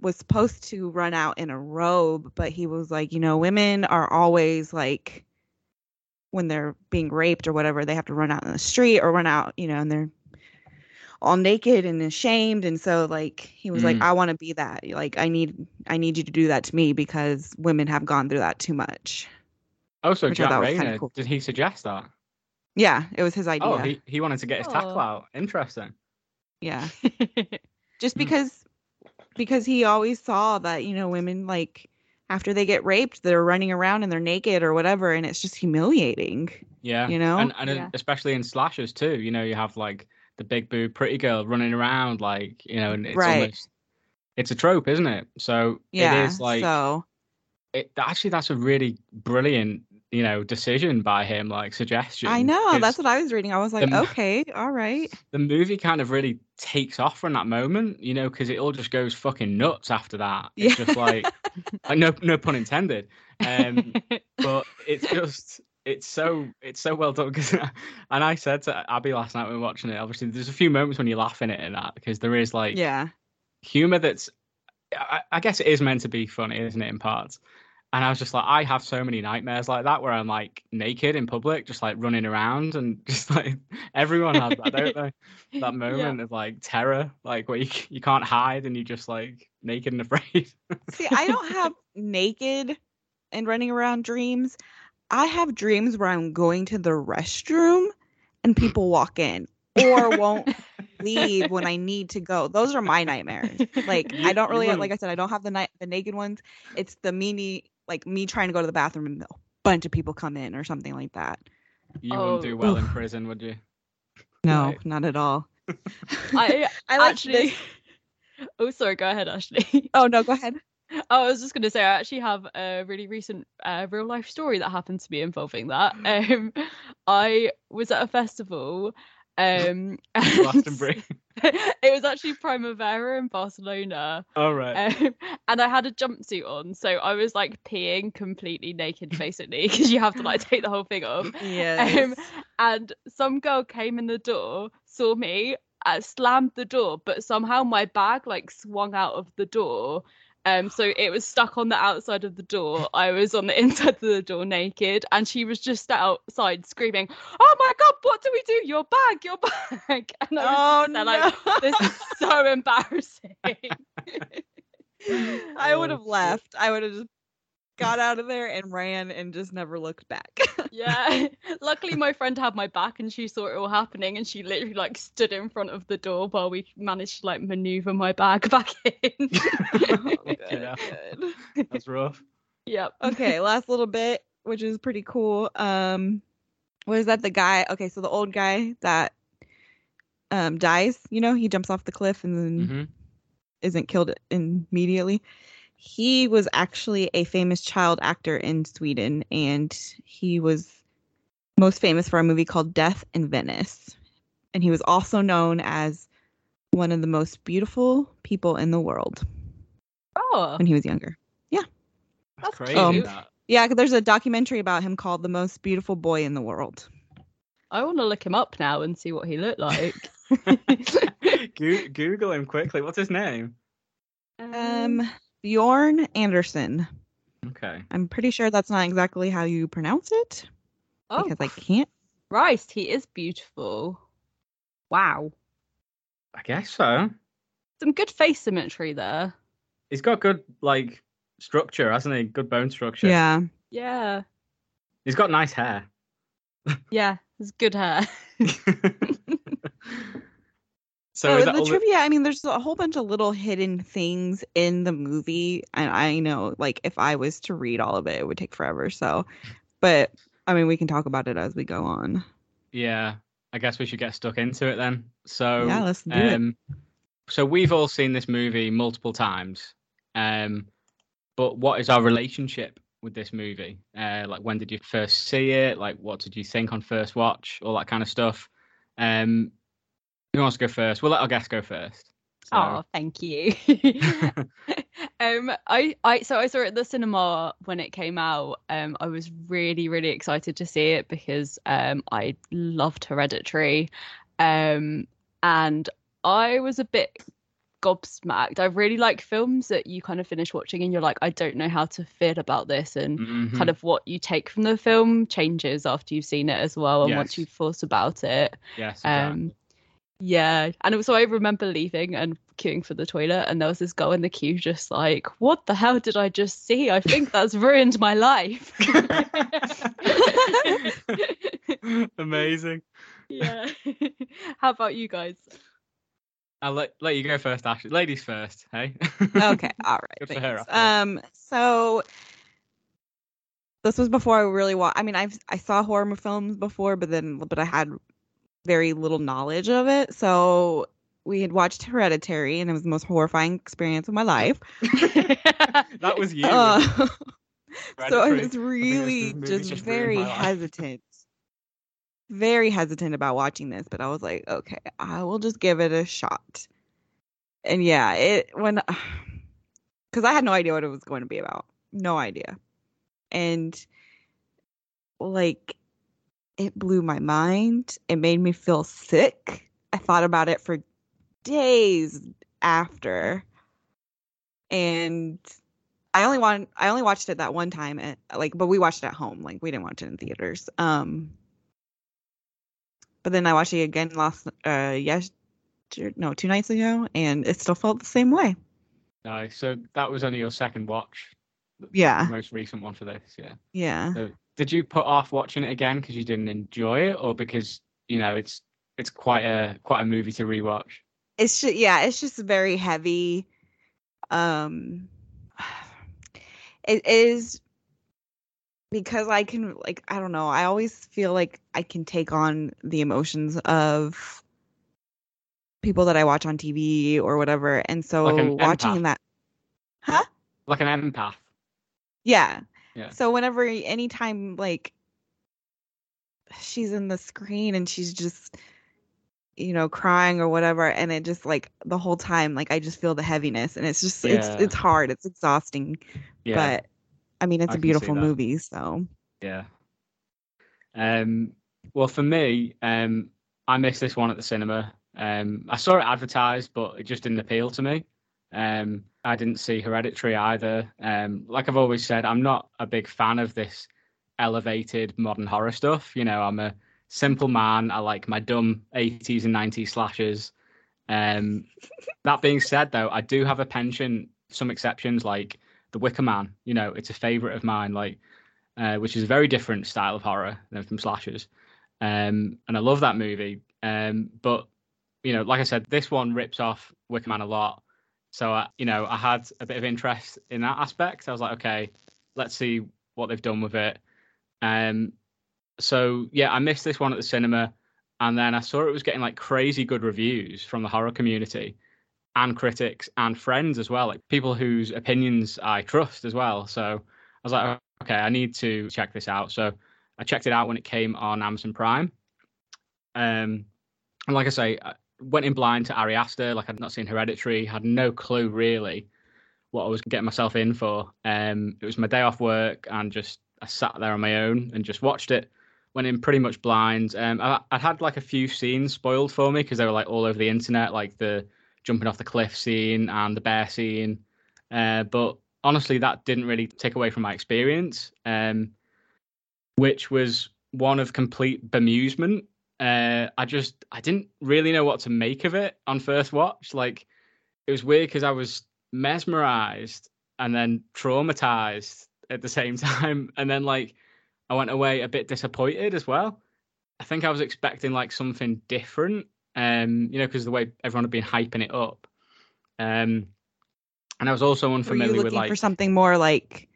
was supposed to run out in a robe, but he was like, you know, women are always like when they're being raped or whatever, they have to run out in the street or run out, you know, and they're all naked and ashamed and so like he was like Mm. I want to be that. Like I need I need you to do that to me because women have gone through that too much. Oh, so Which I Jack thought Reynor, cool. did he suggest that? Yeah, it was his idea. Oh, he, he wanted to get his tackle Oh. out. Interesting. yeah. (laughs) just Mm. because because he always saw that you know women like after they get raped they're running around and they're naked or whatever and it's just humiliating Yeah. You know? and, and Yeah. especially in slashers too. You know, you have like the big boob pretty girl running around, like you know, and it's Right. almost it's a trope, isn't it? So yeah it is like so it, actually that's a really brilliant you know, decision by him, like suggestion. I know That's what I was reading. I was like, the- okay, all right. the movie kind of really takes off from that moment, you know, because it all just goes fucking nuts after that. It's Yeah. just like, like no, no pun intended. (laughs) Um, but it's just it's so it's so well done because (laughs) and I said to Abby last night when we were watching it obviously there's a few moments when you laugh in it and that because there is like Yeah. humor that's I, I guess it is meant to be funny isn't it in parts and I was just like I have so many nightmares like that where I'm like naked in public just like running around and (laughs) just like everyone has that don't they (laughs) that moment of like terror like where you, you can't hide and you're just like naked and afraid See, I don't have naked and running around dreams. I have dreams where I'm going to the restroom and people walk in or won't (laughs) leave when I need to go. Those are my nightmares. Like I don't (laughs) really like I said I don't have the night the naked ones. It's the meanie like me trying to go to the bathroom and a bunch of people come in or something like that. you wouldn't do Oh. well in oh. prison would you (sighs) No, Right. not at all. (laughs) I I like actually. Oh, sorry. Go ahead, Ashley. Oh no, go ahead. Oh, I was just going to say, I actually have a really recent uh, real life story that happened to me involving that. (laughs) Um, I was at a festival. Um, (laughs) Glastonbury (laughs) it was actually Primavera in Barcelona. all right Um, and I had a jumpsuit on, so I was like peeing completely naked, basically, because you have to like take the whole thing off. Yes. Um, and some girl came in the door, saw me, uh, slammed the door, but somehow my bag like swung out of the door. Um, so it was stuck on the outside of the door. I was on the (laughs) inside of the door naked, and she was just outside screaming, "Oh my god, what do we do? Your bag, your bag!" (laughs) And I was oh no. like, "This is so (laughs) embarrassing." I would Oh, have shit. left. I would have just got out of there and ran and just never looked back. (laughs) Yeah. (laughs) Luckily, my friend had my back and she saw it all happening, and she literally like stood in front of the door while we managed to like maneuver my bag (laughs) back in. Oh, Fucking hell. good. That's rough. yep. okay, last little bit, which is pretty cool. Um, what is that? The guy? Okay, so the old guy that um dies. You know, he jumps off the cliff and then hmm isn't killed immediately. He was actually a famous child actor in Sweden, and he was most famous for a movie called Death in Venice. And he was also known as one of the most beautiful people in the world Oh, when he was younger. Yeah. That's crazy. Um, that. Yeah, 'cause there's a documentary about him called The Most Beautiful Boy in the World. I want to look him up now and see what he looked like. (laughs) Goo- Google him quickly. What's his name? Um, Bjorn Anderson. Okay. I'm pretty sure that's not exactly how you pronounce it oh, because I can't. Christ, he is beautiful. Wow, I guess so. some good face symmetry there. He's got good like structure, hasn't he? Good bone structure. Yeah. Yeah, He's got nice hair. yeah, it's good hair. (laughs) so that the trivia, I mean, there's a whole bunch of little hidden things in the movie, and I know, like, if I was to read all of it, it would take forever. So, but I mean, we can talk about it as we go on. Yeah, I guess we should get stuck into it then. So yeah, let's do it. um, so we've all seen this movie multiple times. Um, but what is our relationship with this movie? Uh, like when did you first see it? Like what did you think on first watch? All that kind of stuff. Um, who wants to go first? We'll let our guest go first. So, Oh, thank you. (laughs) (laughs) um, I, I, so I saw it at the cinema when it came out. Um, I was really, really excited to see it because um, I loved Hereditary, um, and I was a bit gobsmacked. I really like films that you kind of finish watching and you're like, I don't know how to feel about this, and mhm. kind of what you take from the film changes after you've seen it as well, and once you've thought about it. yes, exactly. Um, yeah, and also I remember leaving and queuing for the toilet, and there was this girl in the queue just like, "What the hell did I just see? I think (laughs) that's ruined my life." (laughs) Amazing. yeah. (laughs) How about you guys? I'll let, let you go first, Ashley. Ladies first, hey? okay, all right. Good for her, thanks. after all. Um, so this was before I really wa I mean, I've I saw horror films before, but then but I had very little knowledge of it. So we had watched Hereditary, and it was the most horrifying experience of my life. (laughs) that was you. Uh, (laughs) so I was really movie just just very hesitant. Very hesitant about watching this, but I was like, okay, I will just give it a shot. And yeah, it when (sighs) because I had no idea what it was going to be about. No idea. And like it blew my mind. It made me feel sick. I thought about it for days after. And I only want I only watched it that one time at like but we watched it at home. Like we didn't watch it in theaters. Um but then I watched it again last uh yes no, two nights ago and it still felt the same way. Nice. So that was only your second watch, Yeah. most recent one for this, yeah. Yeah. So did you put off watching it again because you didn't enjoy it, or because you know it's it's quite a quite a movie to rewatch? it's just yeah it's just very heavy um (sighs) it is because i can like i don't know i always feel like i can take on the emotions of people that i watch on tv or whatever and so Like watching empath. that huh Like an empath. yeah Yeah. so whenever anytime like she's in the screen and she's just you know crying or whatever and it just like the whole time like i just feel the heaviness and it's just it's Yeah. it's hard it's exhausting Yeah. but i mean it's I a beautiful movie so Yeah. Um. Well, for me, um, I missed this one at the cinema. Um, I saw it advertised, but it just didn't appeal to me. Um, I didn't see Hereditary either. Um, like I've always said, I'm not a big fan of this elevated modern horror stuff. You know, I'm a simple man. I like my dumb 80s and 90s slashers. Um, that being said, though, I do have a penchant. Some exceptions, like The Wicker Man. You know, it's a favorite of mine. Like uh, which is a very different style of horror than from slashers. Um, and I love that movie. Um, but you know, like I said, this one rips off Wicker Man a lot. So I, you know, I had a bit of interest in that aspect. I was like, okay, let's see what they've done with it. Um, so yeah, I missed this one at the cinema, and then I saw it was getting like crazy good reviews from the horror community and critics and friends as well, like people whose opinions I trust as well. So I was like, okay, I need to check this out. So I checked it out when it came on Amazon Prime. Um, and like I say, went in blind to Ari Aster. Like I'd not seen Hereditary, had no clue really what I was getting myself in for. Um, it was my day off work, and just I sat there on my own and just watched it. Went in pretty much blind. Um, I, I'd had like a few scenes spoiled for me because they were like all over the internet, like the jumping off the cliff scene and the bear scene. Uh, but honestly, that didn't really take away from my experience, um, which was one of complete bemusement. Uh, I just I didn't really know what to make of it on first watch. Like it was weird because I was mesmerized and then traumatized at the (laughs) same time, and then like I went away a bit disappointed as well. I think I was expecting like something different, um, you know, because the way everyone had been hyping it up. Um, and I was also unfamiliar with like for something more like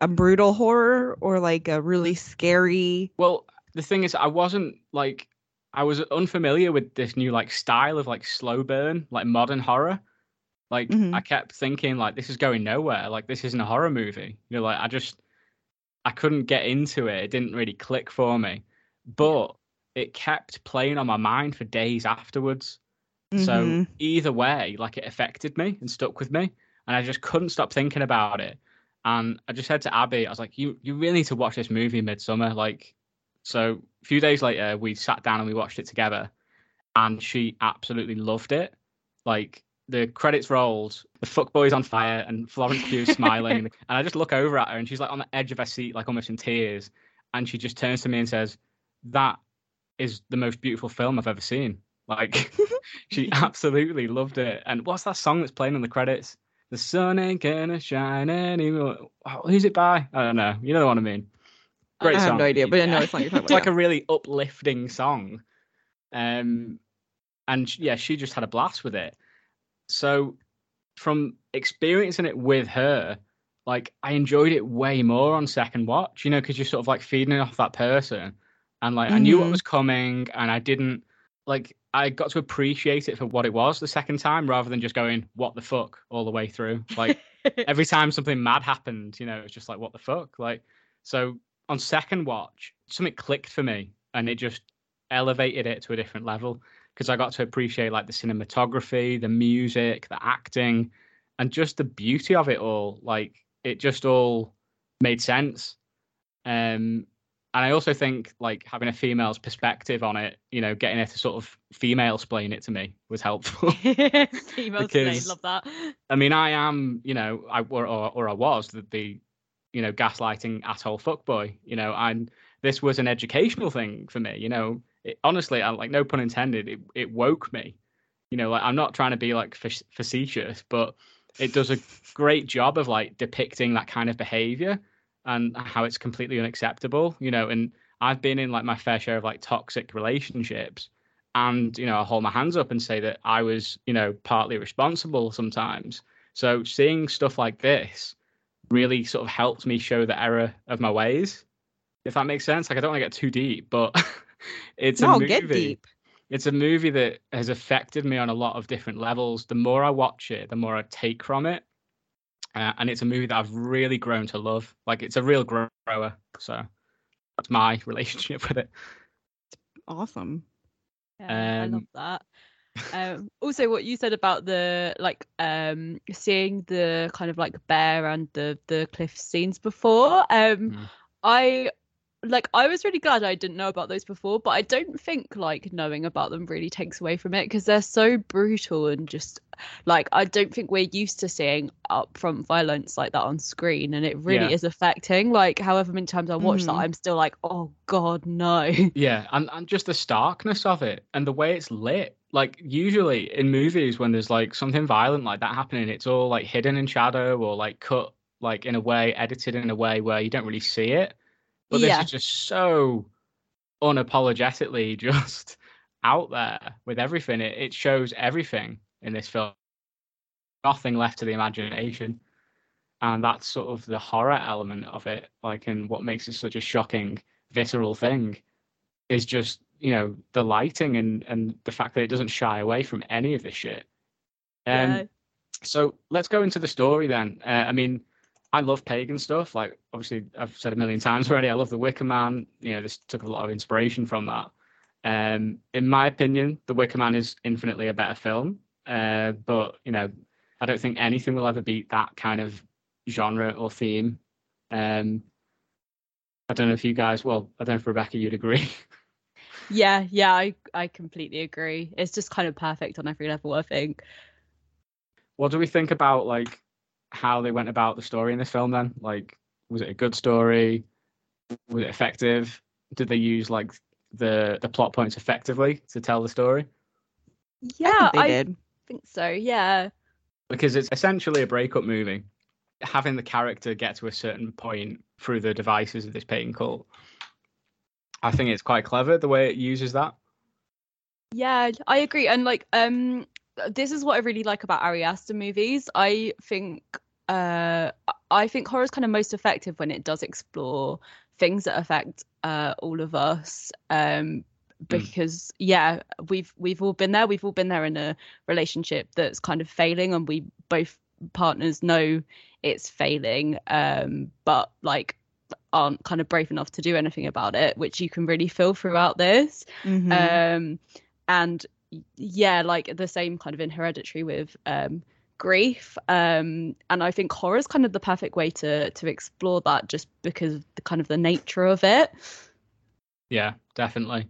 a brutal horror or like a really scary Well, the thing is, I wasn't like I was unfamiliar with this new like style of like slow burn, like modern horror. Like Mhm. I kept thinking like this is going nowhere. Like this isn't a horror movie. You know, like I just I couldn't get into it. It didn't really click for me. But it kept playing on my mind for days afterwards. So Mhm. either way, like it affected me and stuck with me, and I just couldn't stop thinking about it. And I just said to Abby, I was like, "You, you really need to watch this movie, Midsommar." Like, so a few days later, we sat down and we watched it together, and she absolutely loved it. Like the credits rolled, the fuckboy's on fire, and Florence Pugh's smiling, and I just look over at her, and she's like on the edge of her seat, like almost in tears, and she just turns to me and says, "That is the most beautiful film I've ever seen." Like, (laughs) she (laughs) absolutely loved it. And what's that song that's playing in the credits? The sun ain't gonna shine anymore. Oh, who's it by? I don't know. You know what I mean. Great I have song. no idea, but I know what song you're talking It's like a really uplifting song. Um, and yeah, she just had a blast with it. So, from experiencing it with her, like I enjoyed it way more on second watch. You know, because you're sort of like feeding off that person, and like I knew what Mhm. was coming, and I didn't like I got to appreciate it for what it was the second time rather than just going what the fuck all the way through. Like (laughs) every time something mad happened, you know, it's just like what the fuck? Like so on second watch, something clicked for me and it just elevated it to a different level because I got to appreciate like the cinematography, the music, the acting, and just the beauty of it all. Like it just all made sense. Um, and I also think like having a female's perspective on it, you know, getting her to sort of female explain it to me was helpful. (laughs) Female (laughs) Because- love that. I mean, I am, you know, I or or, or I was the, the, you know, gaslighting asshole fuckboy, you know, and this was an educational thing for me, you know. It, honestly, I, like no pun intended, it it woke me, you know. Like I'm not trying to be like facetious, but it does a great job of like depicting that kind of behavior and how it's completely unacceptable, you know. And I've been in like my fair share of like toxic relationships, and you know, I hold my hands up and say that I was, you know, partly responsible sometimes. So seeing stuff like this really sort of helped me show the error of my ways, if that makes sense. Like I don't want to get too deep, but (laughs) it's a movie get deep. it's a movie that has affected me on a lot of different levels. The more I watch it, the more I take from it. Uh, and it's a movie that I've really grown to love. Like it's a real grower. So that's my (laughs) relationship with it. Awesome. Yeah, I love Um, that. Um, also, what you said about the like um seeing the kind of like bear and the the cliff scenes before. Um, Mm. I like I was really glad I didn't know about those before, but I don't think like knowing about them really takes away from it because they're so brutal and just like I don't think we're used to seeing upfront violence like that on screen, and it really Yeah. is affecting. Like, however many times I watch that, Mhm. I'm still like, oh god, no. Yeah, and, and just the starkness of it and the way it's lit. Like usually in movies when there's like something violent like that happening, it's all like hidden in shadow or like cut like in a way, edited in a way where you don't really see it. But Yeah. this is just so unapologetically (laughs) just out there with everything. It it shows everything in this film. Nothing left to the imagination. And that's sort of the horror element of it, like and what makes it such a shocking, visceral thing is just, you know, the lighting and and the fact that it doesn't shy away from any of this shit. Um Yeah. so let's go into the story then. Uh, I mean, I love pagan stuff. Like, obviously, I've said a million times already. I love The Wicker Man. You know, this took a lot of inspiration from that. Um, in my opinion, The Wicker Man is infinitely a better film. Uh, but you know, I don't think anything will ever beat that kind of genre or theme. Um, I don't know if you guys. Well, I don't know if Rebecca, you'd agree. (laughs) Yeah, yeah, I I completely agree. It's just kind of perfect on every level, I think. what do we think about like how they went about the story in this film? Then, like, was it a good story? Was it effective? Did they use like the the plot points effectively to tell the story? Yeah, I think they did. think so. Yeah. Because it's essentially a breakup movie. Having the character get to a certain point through the devices of this pagan cult, I think it's quite clever the way it uses that. Yeah, I agree. And like um this is what I really like about Ari Aster movies. I think uh I think horror is kind of most effective when it does explore things that affect uh all of us. Um because yeah, we've we've all been there. We've all been there in a relationship that's kind of failing and we both partners know it's failing. Um but like aren't kind of brave enough to do anything about it, which you can really feel throughout this Mhm. um and yeah like the same kind of in hereditary with um grief um and i think horror is kind of the perfect way to to explore that just because of the kind of the nature of it Yeah, definitely.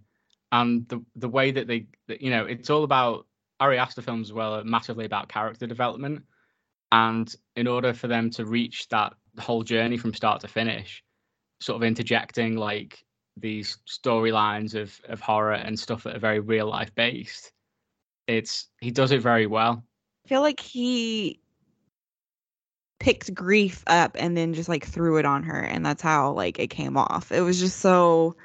And the the way that they, that, you know, it's all about Ari Aster films as well are massively about character development. And in order for them to reach that whole journey from start to finish, sort of interjecting like these storylines of of horror and stuff that are very real life based, it's he does it very well. I feel like he picked grief up and then just like threw it on her and that's how like it came off. It was just so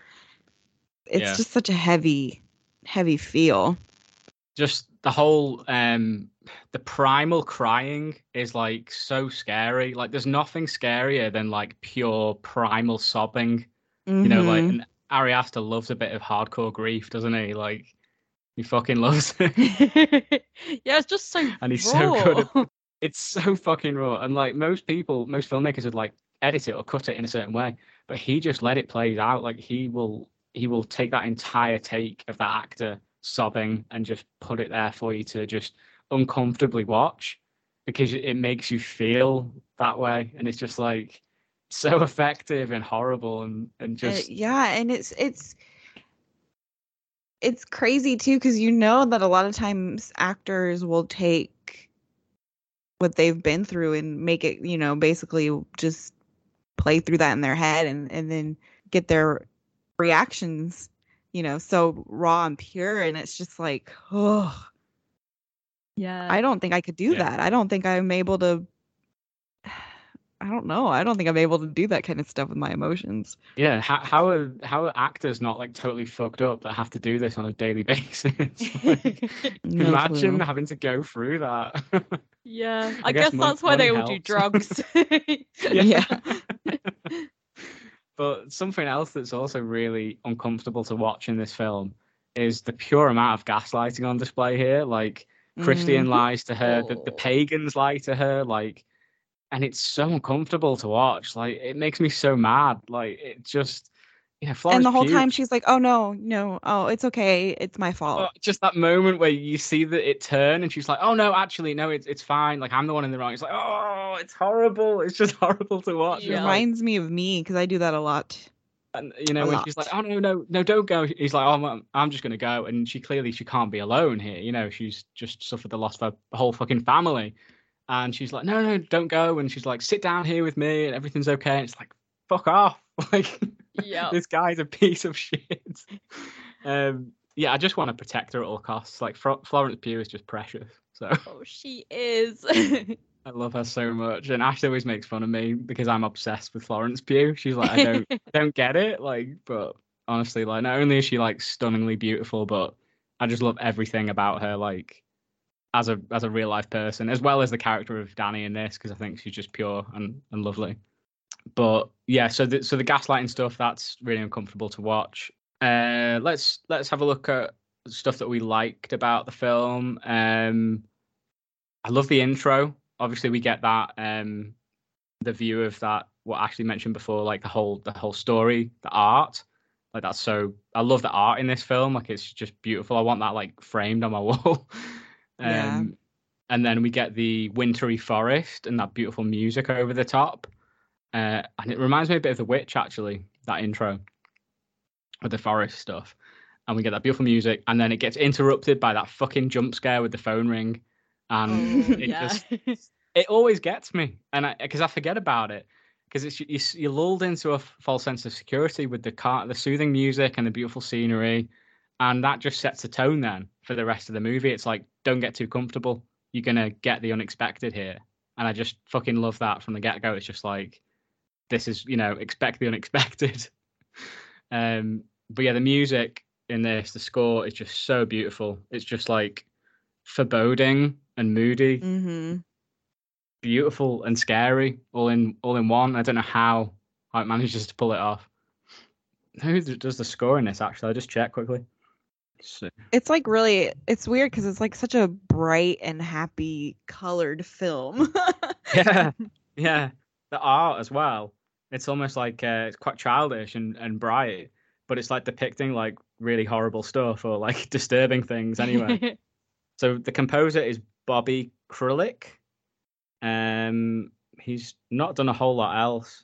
it's Yeah. just such a heavy heavy feel. just the whole um the primal crying is like so scary like there's nothing scarier than like pure primal sobbing you know like Mhm. and Ari Aster loves a bit of hardcore grief doesn't he like he fucking loves (laughs) it yeah it's just so And he's raw. so good (laughs) it's so fucking raw. And like most people, most filmmakers would like edit it or cut it in a certain way, but he just let it play out. Like he will he will take that entire take of that actor sobbing and just put it there for you to just uncomfortably watch because it makes you feel that way. And it's just like so effective and horrible and and Uh, just yeah, and it's it's it's crazy too because you know that a lot of times actors will take what they've been through and make it, you know, basically just play through that in their head and and then get their reactions, you know, so raw and pure. And it's just like, oh, Yeah. I don't think I could do Yeah. that. I don't think I'm able to (sighs) I don't know. I don't think I'm able to do that kind of stuff with my emotions. yeah how, how are how are actors not like totally fucked up that have to do this on a daily (laughs) basis Like, (laughs) No imagine clue. having to go through that (laughs) yeah. I I, guess guess, mon- that's why they money all do helps. drugs. Yeah. but something else that's also really uncomfortable to watch in this film is the pure amount of gaslighting on display here. Like Christian mm-hmm. lies to her, the, the Oh. pagans lie to her, like, and it's so uncomfortable to watch. Like, it makes me so mad. Like, it just, you know, Florence and the whole Pugh- time she's like, "Oh no, no, oh it's okay, it's my fault." Oh, just that moment where you see that it turn and she's like, "Oh no, actually, no, it's it's fine. Like I'm the one in the wrong." It's like, "Oh, it's horrible. It's just (laughs) horrible to watch." It like- reminds me of me because I do that a lot. And you know when she's like. "Oh no, no, no, don't go." He's like, "Oh, I'm, I'm just gonna go," and she clearly she can't be alone here. You know, she's just suffered the loss of her whole fucking family, and she's like, "No, no, don't go," and she's like, "Sit down here with me, and everything's okay." And it's like, "Fuck off!" (laughs) Like yeah. this guy's a piece of shit. Um, yeah, I just want to protect her at all costs. Like Fro- Florence Pugh is just precious, so Oh, she is. (laughs) I love her so much. And Ashley always makes fun of me because I'm obsessed with Florence Pugh. She's like, I don't (laughs) don't get it. Like, but honestly, like not only is she like stunningly beautiful, but I just love everything about her, like as a as a real life person, as well as the character of Dani in this, because I think she's just pure and, and lovely. But yeah, so the so the gaslighting stuff, that's really uncomfortable to watch. Uh let's let's have a look at stuff that we liked about the film. Um I love the intro. Obviously we get that um the view of that what Ashley mentioned before, like the whole the whole story, the art. Like that's so I love the art in this film. Like it's just beautiful. I want that like framed on my (laughs) wall. um Yeah. and then we get the wintry forest and that beautiful music over the top. Uh, and it reminds me a bit of The Witch, actually, that intro with the forest stuff. And we get that beautiful music, and then it gets interrupted by that fucking jump scare with the phone ring. And Oh, it yeah. just (laughs) it always gets me, and I because I forget about it because it's you, you're lulled into a false sense of security with the car, the soothing music and the beautiful scenery, and that just sets the tone then for the rest of the movie. It's like don't get too comfortable. You're gonna get the unexpected here, and I just fucking love that from the get go. It's just like this is you know expect the (laughs) unexpected. um, but yeah, the music in this, the score is just so beautiful. It's just like foreboding and moody Mm-hmm. beautiful and scary all in all in one. I don't know how how it manages to pull it off. Who does the score in this? Actually, I'll just check quickly. So, It's like really, it's weird because it's like such a bright and happy colored film. (laughs) yeah, yeah, the art as well. It's almost like uh, it's quite childish and and bright, but it's like depicting like really horrible stuff or like (laughs) disturbing things anyway. (laughs) So the composer is Bobby Krlic. Um, he's not done a whole lot else,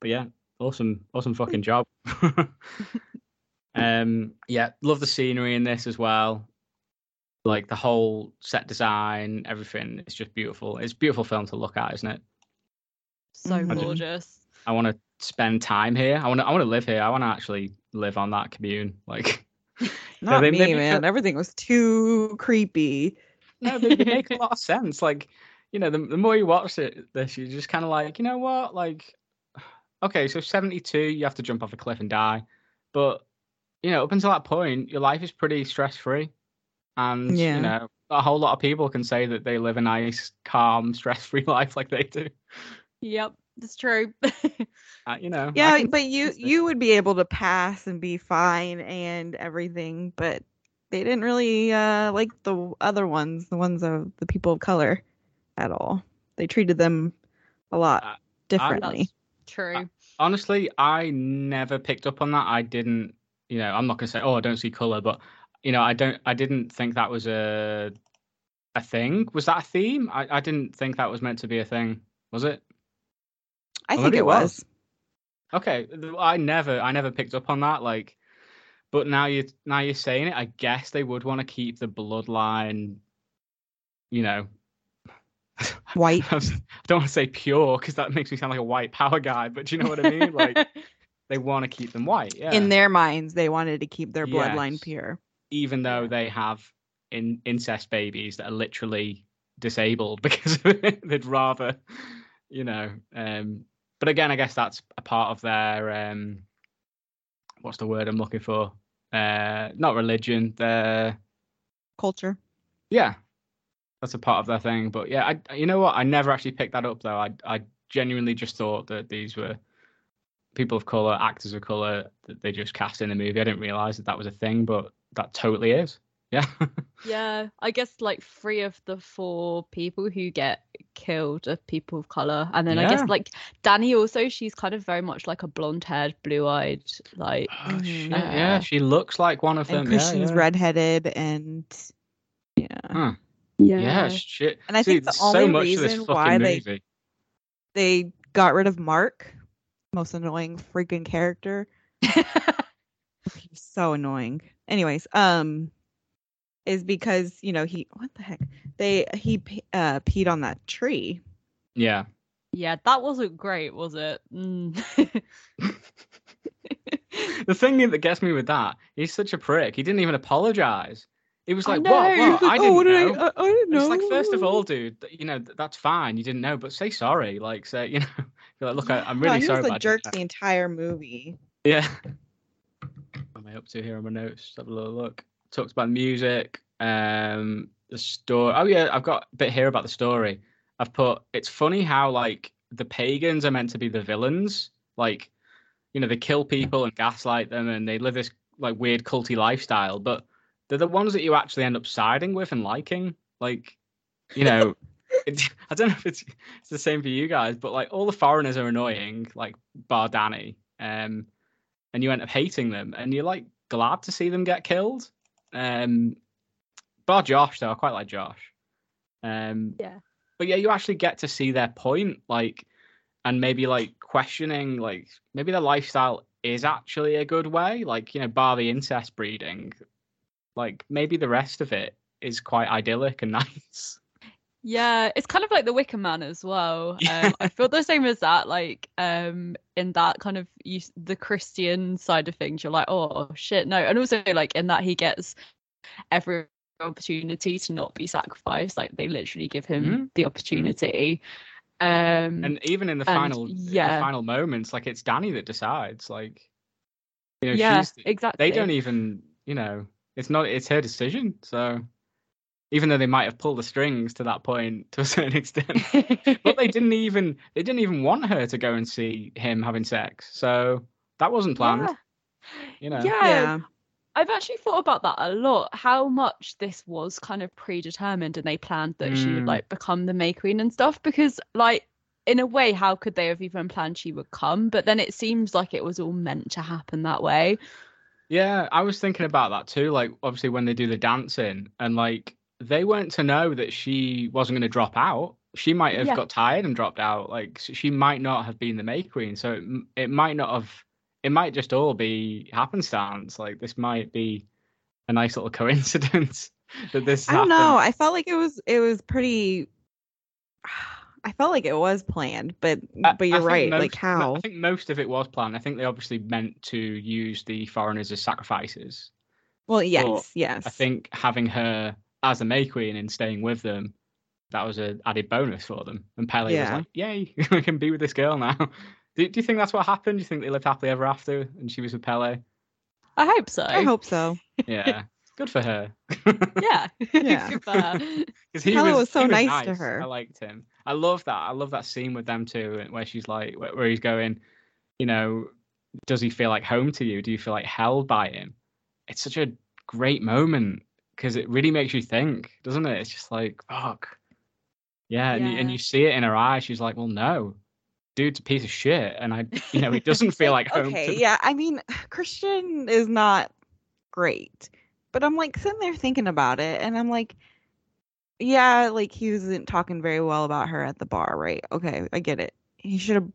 but yeah, awesome, awesome fucking job. (laughs) um, yeah, love the scenery in this as well. Like the whole set design, everything. It's just beautiful. It's a beautiful film to look at, isn't it? so Mhm. gorgeous. I want to spend time here. I want to. I want to live here. I want to actually live on that commune. Like, (laughs) Not they me, maybe man. Everything was too creepy. No, they, they make a (laughs) lot of sense. Like, you know, the, the more you watch it, this, you're just kind of like, you know what? Like, (sighs) okay, so 72, you have to jump off a cliff and die. But, you know, up until that point, your life is pretty stress free. And, Yeah. you know, a whole lot of people can say that they live a nice, calm, (laughs) stress free life like they do. Yep, that's true. (laughs) Uh, you know, Yeah, but you you would be able to pass and be fine and everything, but they didn't really uh like the other ones, the ones of the people of color. at all. They treated them a lot Uh, differently. True. honestly, I never picked up on that. I didn't, you know, I'm not gonna say, oh, I don't see color, but you know, I don't, I didn't think that was a a thing. Was that a theme? I, I didn't think that was meant to be a thing. Was it? I Well, think it it was. was. Okay, I never, I never picked up on that. Like, but now you, now you're saying it. I guess they would want to keep the bloodline, you know. White. (laughs) I don't want to say pure because that makes me sound like a white power guy, but you know what I mean? Like, (laughs) they want to keep them white. Yeah. In their minds, they wanted to keep their bloodline Yes. pure. even though they have in incest babies that are literally disabled (laughs) because of it. they'd rather, you know. Um, but again, I guess that's a part of their um, what's the word I'm looking for? Uh, not religion. Their Culture. yeah, that's a part of their thing. But yeah, I you know what? I never actually picked that up though. I I genuinely just thought that these were people of color, actors of color that they just cast in the movie. I didn't realize that that was a thing, but that totally is. Yeah. (laughs) Yeah, I guess like three of the four people who get killed are people of color, and then I guess like Dani also, she's kind of very much like a blonde-haired, blue-eyed, like Oh, shit, Uh, yeah, she looks like one of And them. Christian's yeah, yeah. redheaded and yeah. Huh. yeah, Yeah, shit. And I See, think the only so much reason why they- movie. They got rid of Mark, most annoying freaking character. (laughs) He's so annoying. Anyways, um is because, you know, he what the heck? They he uh peed on that tree. Yeah. yeah, that wasn't great, was it? Mm. (laughs) the thing that gets me with that, he's such a prick. He didn't even apologize. He was like, know. "What? What? Like, I "Oh, didn't what did I- know." I, I didn't know. It's like, first of all, dude, you know that's fine. You didn't know, but say sorry. Like, say, you (laughs) know, be like, look, I, I'm No, really he sorry. was but I a jerk the entire movie. Yeah. What am I up to here on my notes? Just have a little look. Talks about music, um, the story. Oh yeah, I've got a bit here about the story. I've put. It's funny how like the pagans are meant to be the villains. Like, you know, they kill people and gaslight them, and they live this like weird culty lifestyle. But they're the ones that you actually end up siding with and liking. Like, you know, (laughs) it, I don't know if it's it's the same for you guys, but like all the foreigners are annoying, like bar Dani, um, and you end up hating them, and you're like glad to see them get killed. Um, bar Josh though, I quite like Josh. Um, Yeah. but yeah, you actually get to see their point, like, and maybe like questioning, like maybe their lifestyle is actually a good way, like you know, bar the incest breeding, like maybe the rest of it is quite idyllic and (laughs) nice. Yeah, it's kind of like the Wicker Man as well. (laughs) Um, I feel the same as that. Like, um, in that kind of you, the Christian side of things, you're like, oh shit, no. And also like in that he gets every opportunity to not be sacrificed. Like they literally give him Mhm. the opportunity. Um, and even in the and final, in the yeah. final moments, like it's Dani that decides. Like, you know, yeah, she's exactly. they don't even, you know, it's not it's her decision. So even though they might have pulled the strings to that point (laughs) to a certain extent, (laughs) but they didn't even they didn't even want her to go and see him having sex. So that wasn't planned. Yeah. You know. yeah, Yeah. I've actually thought about that a lot. How much this was kind of predetermined, and they planned that she would Mm. like become the May Queen and stuff. Because, like, in a way, how could they have even planned she would come? But then it seems like it was all meant to happen that way. Yeah, I was thinking about that too. Like, obviously, when they do the dancing, and like they weren't to know that she wasn't going to drop out. She might have Yeah. got tired and dropped out. Like, she might not have been the May Queen. So it, it might not have. It might just all be happenstance. Like, this might be a nice little (laughs) coincidence that this. I don't happened. know. I felt like it was it was pretty (sighs) I felt like it was planned, but but you're right. most- like how? I think most of it was planned. I think they obviously meant to use the foreigners as sacrifices. well, yes, yes. I think having her as a May Queen and staying with them, that was an added bonus for them. And Pelle Yeah. was like, "Yay, (laughs) I can be with this girl now." (laughs) Do, do you think that's what happened? Do you think they lived happily ever after, and she was with Pelle? I hope so. I hope so. (laughs) Yeah, good for her. Yeah. Yeah. Good for her. Because he Pelle was, was so he was nice to her. I liked him. I love that. I love that scene with them too, uh, where she's like, where, where he's going, you know, does he feel like home to you? Do you feel like held by him? It's such a great moment because it really makes you think, doesn't it? It's just like, fuck, Yeah, and, you, and you see it in her eyes. She's like, "Well, no, dude's a piece of shit," and I, you know, it doesn't feel (laughs) like home. okay, to yeah. I mean, (sighs) Christian is not great, but I'm like sitting there thinking about it, and I'm like, yeah, like he wasn't talking very well about her at the bar, right? Okay, I get it. He should have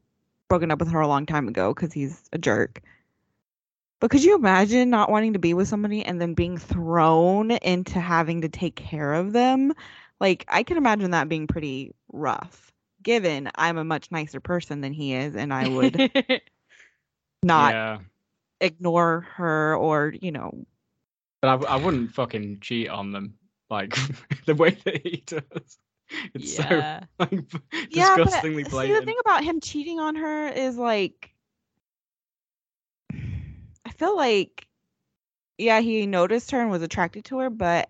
broken up with her a long time ago because he's a jerk. But could you imagine not wanting to be with somebody and then being thrown into having to take care of them? Like, I can imagine that being pretty rough, given I'm a much nicer person than he is, and I would (laughs) not yeah, ignore her or, you know, but I wouldn't fucking cheat on them like (laughs) the way that he does. It's yeah. so (laughs) like yeah, but disgustingly see, the thing about him cheating on her is like, I feel like, yeah, he noticed her and was attracted to her, but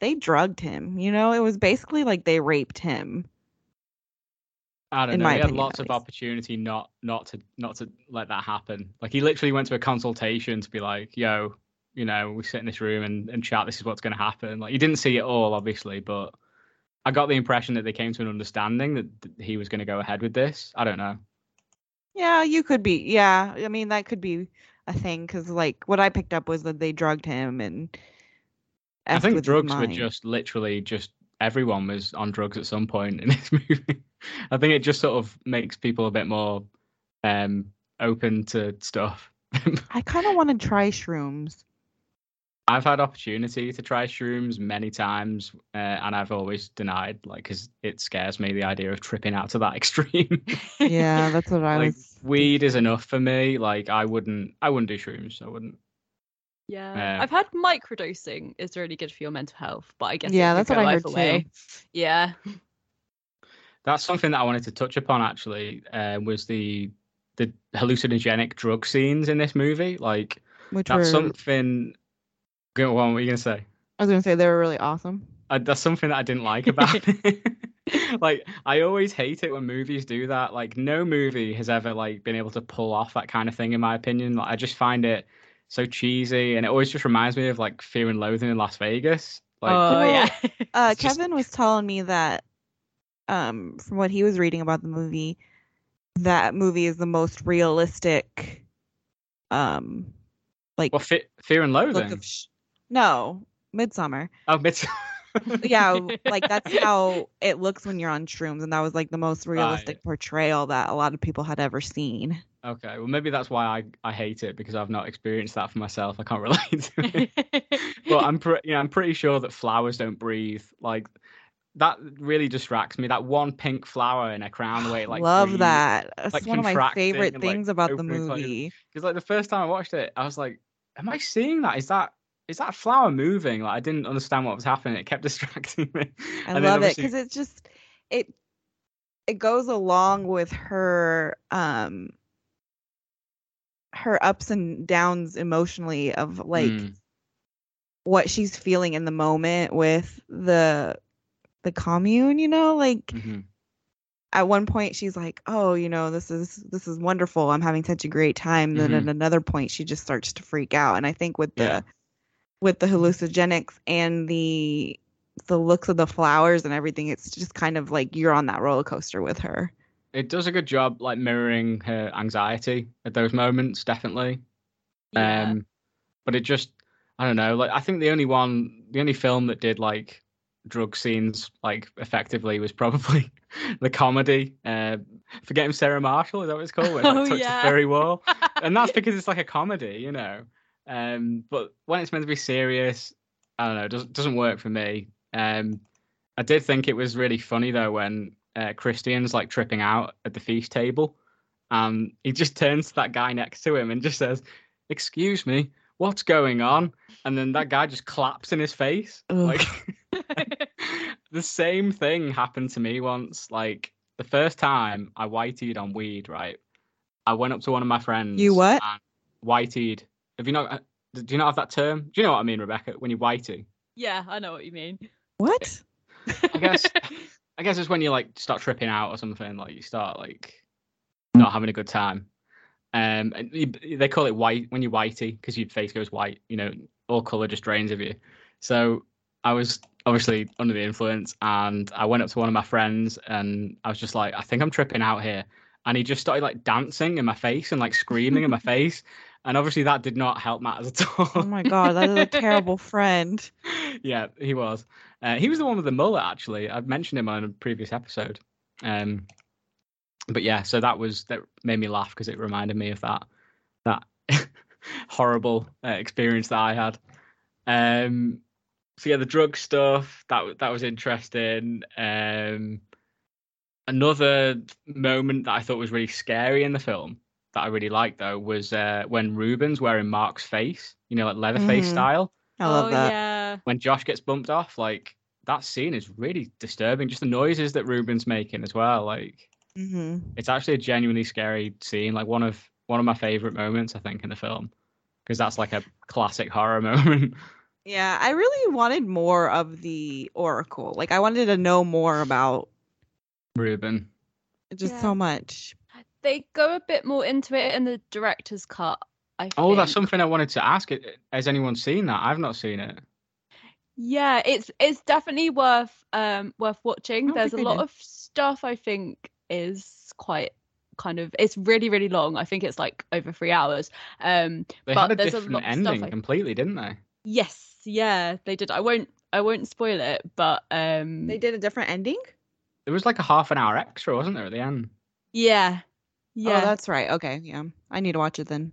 they drugged him. You know, it was basically like they raped him. I don't in know. He had opinion, lots of opportunity not not to not to let that happen. Like he literally went to a consultation to be like, "Yo, you know, we sit in this room and, and chat. This is what's going to happen." Like he didn't see it all, obviously, but I got the impression that they came to an understanding that th- he was going to go ahead with this. I don't know. Yeah, you could be. Yeah, I mean that could be a thing because like what I picked up was that they drugged him and. I think drugs were just literally just everyone was on drugs at some point in (laughs) this movie. I think it just sort of makes people a bit more um open to stuff. (laughs) I kind of want to try shrooms. I've had opportunity to try shrooms many times, uh, and I've always denied, like, because it scares me the idea of tripping out to that (laughs) extreme. Yeah, that's what I like, was. Weed is enough for me. Like, I wouldn't, I wouldn't do shrooms. I wouldn't. Yeah, Uh, I've had microdosing is really good for your mental health, but I guess Yeah, that's what I heard either way. Yeah, That's something that I wanted to touch upon. Actually, uh, was the the hallucinogenic drug scenes in this movie. Like, Which were, that's something. Go on. What were you gonna say? I was gonna say they were really awesome. I, that's something that I didn't like about it. (laughs) (laughs) (laughs) like I always hate it when movies do that. Like no movie has ever like been able to pull off that kind of thing in my opinion. Like I just find it so cheesy and it always just reminds me of like Fear and Loathing in Las Vegas. Like oh Well, yeah, Uh, (laughs) It's just- Kevin was telling me that, um, from what he was reading about the movie, that movie is the most realistic, um, like well, Fe- Fear and Loathing. of sh- no Midsommar. oh, it's (laughs) (laughs) Yeah, (laughs) like that's how it looks when you're on shrooms, and that was like the most realistic portrayal that a lot of people had ever seen. Okay, well maybe that's why I, I hate it because I've not experienced that for myself. I can't (laughs) relate to it. but I'm pre- you know, I'm pretty sure that flowers don't breathe. Like that really distracts me. That one pink flower in a crown, way (sighs) like Love breathes. that. That's like, one of my favorite and, like, things about the opening and closing. movie. Because like the first time I watched it, I was like, "Am I seeing that? Is that is that flower moving?" Like I didn't understand what was happening. It kept (laughs) distracting me. I And love it because it's just it it goes along with her um her ups and downs emotionally of like Mm, what she's feeling in the moment with the the commune, you know, like mhm. at one point she's like, "Oh, you know, this is this is wonderful. I'm having such a great time." Then at another point she just starts to freak out. And I think with the Yeah. With the hallucinogenics and the the looks of the flowers and everything, it's just kind of like you're on that roller coaster with her. It does a good job, like mirroring her anxiety at those moments, definitely. yeah. Um, but it just, I don't know. Like, I think the only one, the only film that did like drug scenes like effectively was probably (laughs) the comedy. Uh, Forgetting Sarah Marshall is that what it's called? When, like, Oh, yeah. the fairy wall, (laughs) and that's because it's like a comedy, you know. Um, but when it's meant to be serious, I don't know. It doesn't doesn't work for me. Um, I did think it was really funny though when uh, Christian's like tripping out at the feast table. Um, he just turns to that guy next to him and just says, "Excuse me, what's going on?" And then that guy just claps in his face. Ugh. Like (laughs) the same thing happened to me once. Like the first time I whiteyed on weed, right? I went up to one of my friends. You what? and Whiteyed. Have you not? uh, Do you not have that term? Do you know what I mean, Rebecca? When you're whitey, yeah, I know what you mean. What? I guess. (laughs) I guess it's when you like start tripping out or something. Like you start like not having a good time. Um, and you- they call it white when you're whitey because your face goes white. You know, all color just drains of you. So I was obviously under the influence, and I went up to one of my friends, and I was just like, I think I'm tripping out here. And he just started like dancing in my face and like screaming in my (laughs) face, and obviously that did not help matters at all. Oh my god, that is a terrible (laughs) friend. yeah, he was. Uh, he was the one with the mullet. Actually, I've mentioned him on a previous episode. Um, but yeah, so that was that made me laugh because it reminded me of that that (laughs) horrible uh, experience that I had. Um, so yeah, the drug stuff that that was interesting. Um, another moment that I thought was really scary in the film that I really liked though was uh, when Ruben's wearing Mark's face, you know, like Leatherface Mhm. style. I love oh, that. yeah. When Josh gets bumped off, like that scene is really disturbing. Just the noises that Ruben's making as well. Like hmm it's actually a genuinely scary scene. Like one of one of my favorite moments, I think, in the film, because that's like a classic horror (laughs) moment. Yeah, I really wanted more of the Oracle. Like, I wanted to know more about Ruben. just Yeah. so much. They go a bit more into it in the director's cut. I Oh, that's something I wanted to ask. It Has anyone seen that? I've not seen it. Yeah, it's it's definitely worth um worth watching. don't There's a lot did. of stuff I think is quite kind of it's really really long. I think it's like over three hours. Um, They but had a there's a different lot of stuff ending I- completely, didn't they? yes, yeah, they did. I won't I won't spoil it, but um, They did a different ending? There was like a half an hour extra, wasn't there, at the end? yeah, yeah, Oh, that's right. Okay, yeah. I need to watch it then.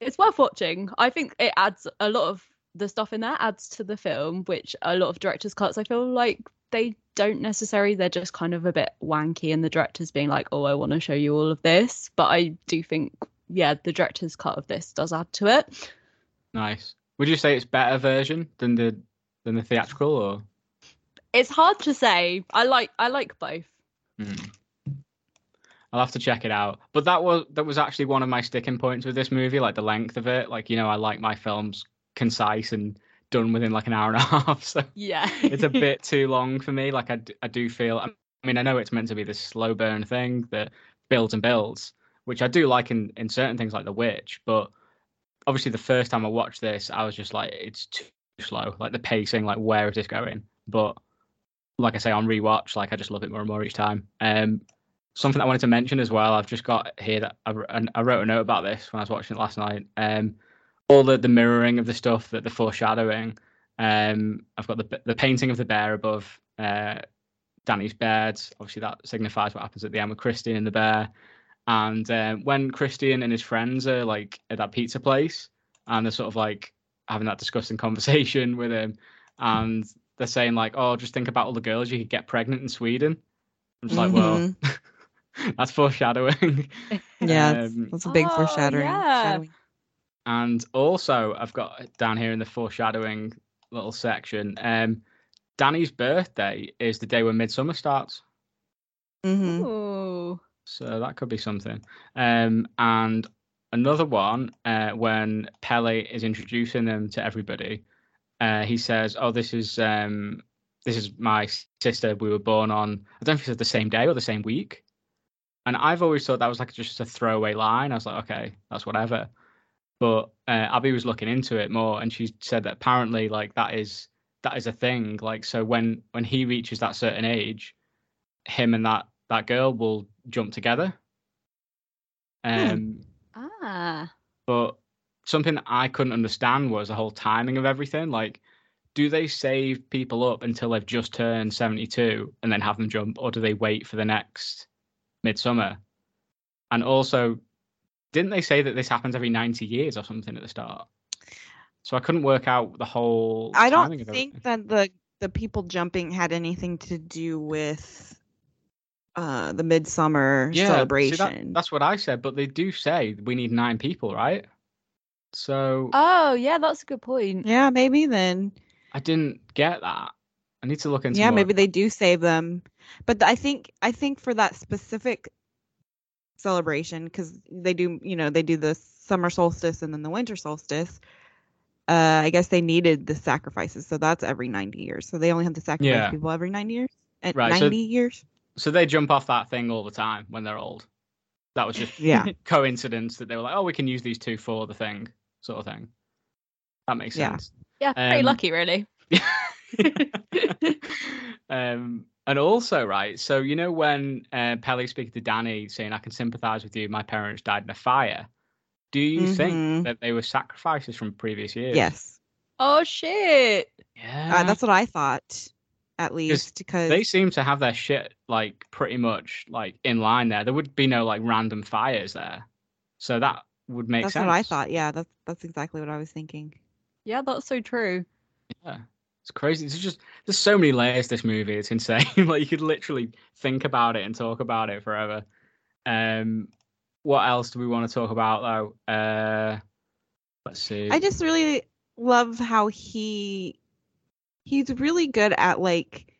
it's worth watching. I think it adds a lot of the stuff in there adds to the film, which a lot of directors' cuts I feel like they don't necessarily. They're just kind of a bit wanky, and the director's being like, "Oh, I want to show you all of this," but I do think, yeah, the director's cut of this does add to it. Nice. Would you say it's better version than the than the theatrical, or? It's hard to say. I like I like both. Hmm. I'll have to check it out. But that was that was actually one of my sticking points with this movie, like the length of it. Like you know, I like my films concise and done within like an hour and a (laughs) half. So Yeah, it's a (laughs) bit too long for me. Like I, I do feel. I mean, I know it's meant to be this slow burn thing that builds and builds, which I do like in in certain things like The Witch. But obviously, the first time I watched this, I was just like, it's too slow. Like the pacing, like where is this going? But like I say, on rewatch, like I just love it more and more each time. Um, something I wanted to mention as well. I've just got here that I, I wrote a note about this when I was watching it last night. Um, all the the mirroring of the stuff that the foreshadowing. Um, I've got the the painting of the bear above uh, Dani's bed. Obviously, that signifies what happens at the end with Christian and the bear. And um, when Christian and his friends are like at that pizza place, and they're sort of like having that disgusting (laughs) conversation with him, and they're saying like, "Oh, just think about all the girls you could get pregnant in Sweden." I'm just like, well, (laughs) (laughs) that's foreshadowing. (laughs) Yeah, Um, that's a big Oh, foreshadowing. yeah. And also, I've got down here in the foreshadowing little section. Um, Dani's birthday is the day when Midsummer starts, Mhm. Ooh. so that could be something. Um, and another one uh, when Pelle is introducing them to everybody, uh, he says, "Oh, this is um, this is my sister. We were born on I don't know if he said the same day or the same week." And I've always thought that was like just a throwaway line. I was like, okay, that's whatever. But uh, Abby was looking into it more, and she said that apparently, like that is that is a thing. Like, so when when he reaches that certain age, him and that that girl will jump together. Um, Ah. but something that I couldn't understand was the whole timing of everything. Like, do they save people up until they've just turned 72 and then have them jump, or do they wait for the next midsummer? And also, didn't they say that this happens every 90 years or something at the start? So I couldn't work out the whole. I don't of think that the the people jumping had anything to do with uh the midsummer yeah, see, that- celebration. that's what I said, but they do say we need nine people, right? So Oh, yeah, that's a good point. yeah, maybe then. I didn't get that. I need to look into. yeah, more. maybe they do save them. But I think I think for that specific celebration cuz they do, you know, they do the summer solstice and then the winter solstice. Uh I guess they needed the sacrifices. So that's every 90 years. So they only have to sacrifice Yeah. people every 90 years. At Right, so- 90 years. So they jump off that thing all the time when they're old. That was just Yeah. (laughs) coincidence that they were like, oh, we can use these two for the thing, sort of thing. That makes sense. Yeah, pretty Um, lucky, really. (laughs) (laughs) um, and also, right, so you know when uh, Pelle speaking to Dani saying, I can sympathize with you, my parents died in a fire. Do you think Mhm. that they were sacrifices from previous years? Yes, oh shit! Yeah. uh, that's what I thought, at least, because they seem to have their shit like pretty much like in line there. There would be no like random fires there. So that would make that's sense. what I thought. Yeah, that's that's exactly what I was thinking. Yeah, that's so true. Yeah. It's crazy. It's just there's so many layers to this movie. It's insane. (laughs) like you could literally think about it and talk about it forever. Um what else do we want to talk about though? Uh let's see. I just really love how he he's really good at like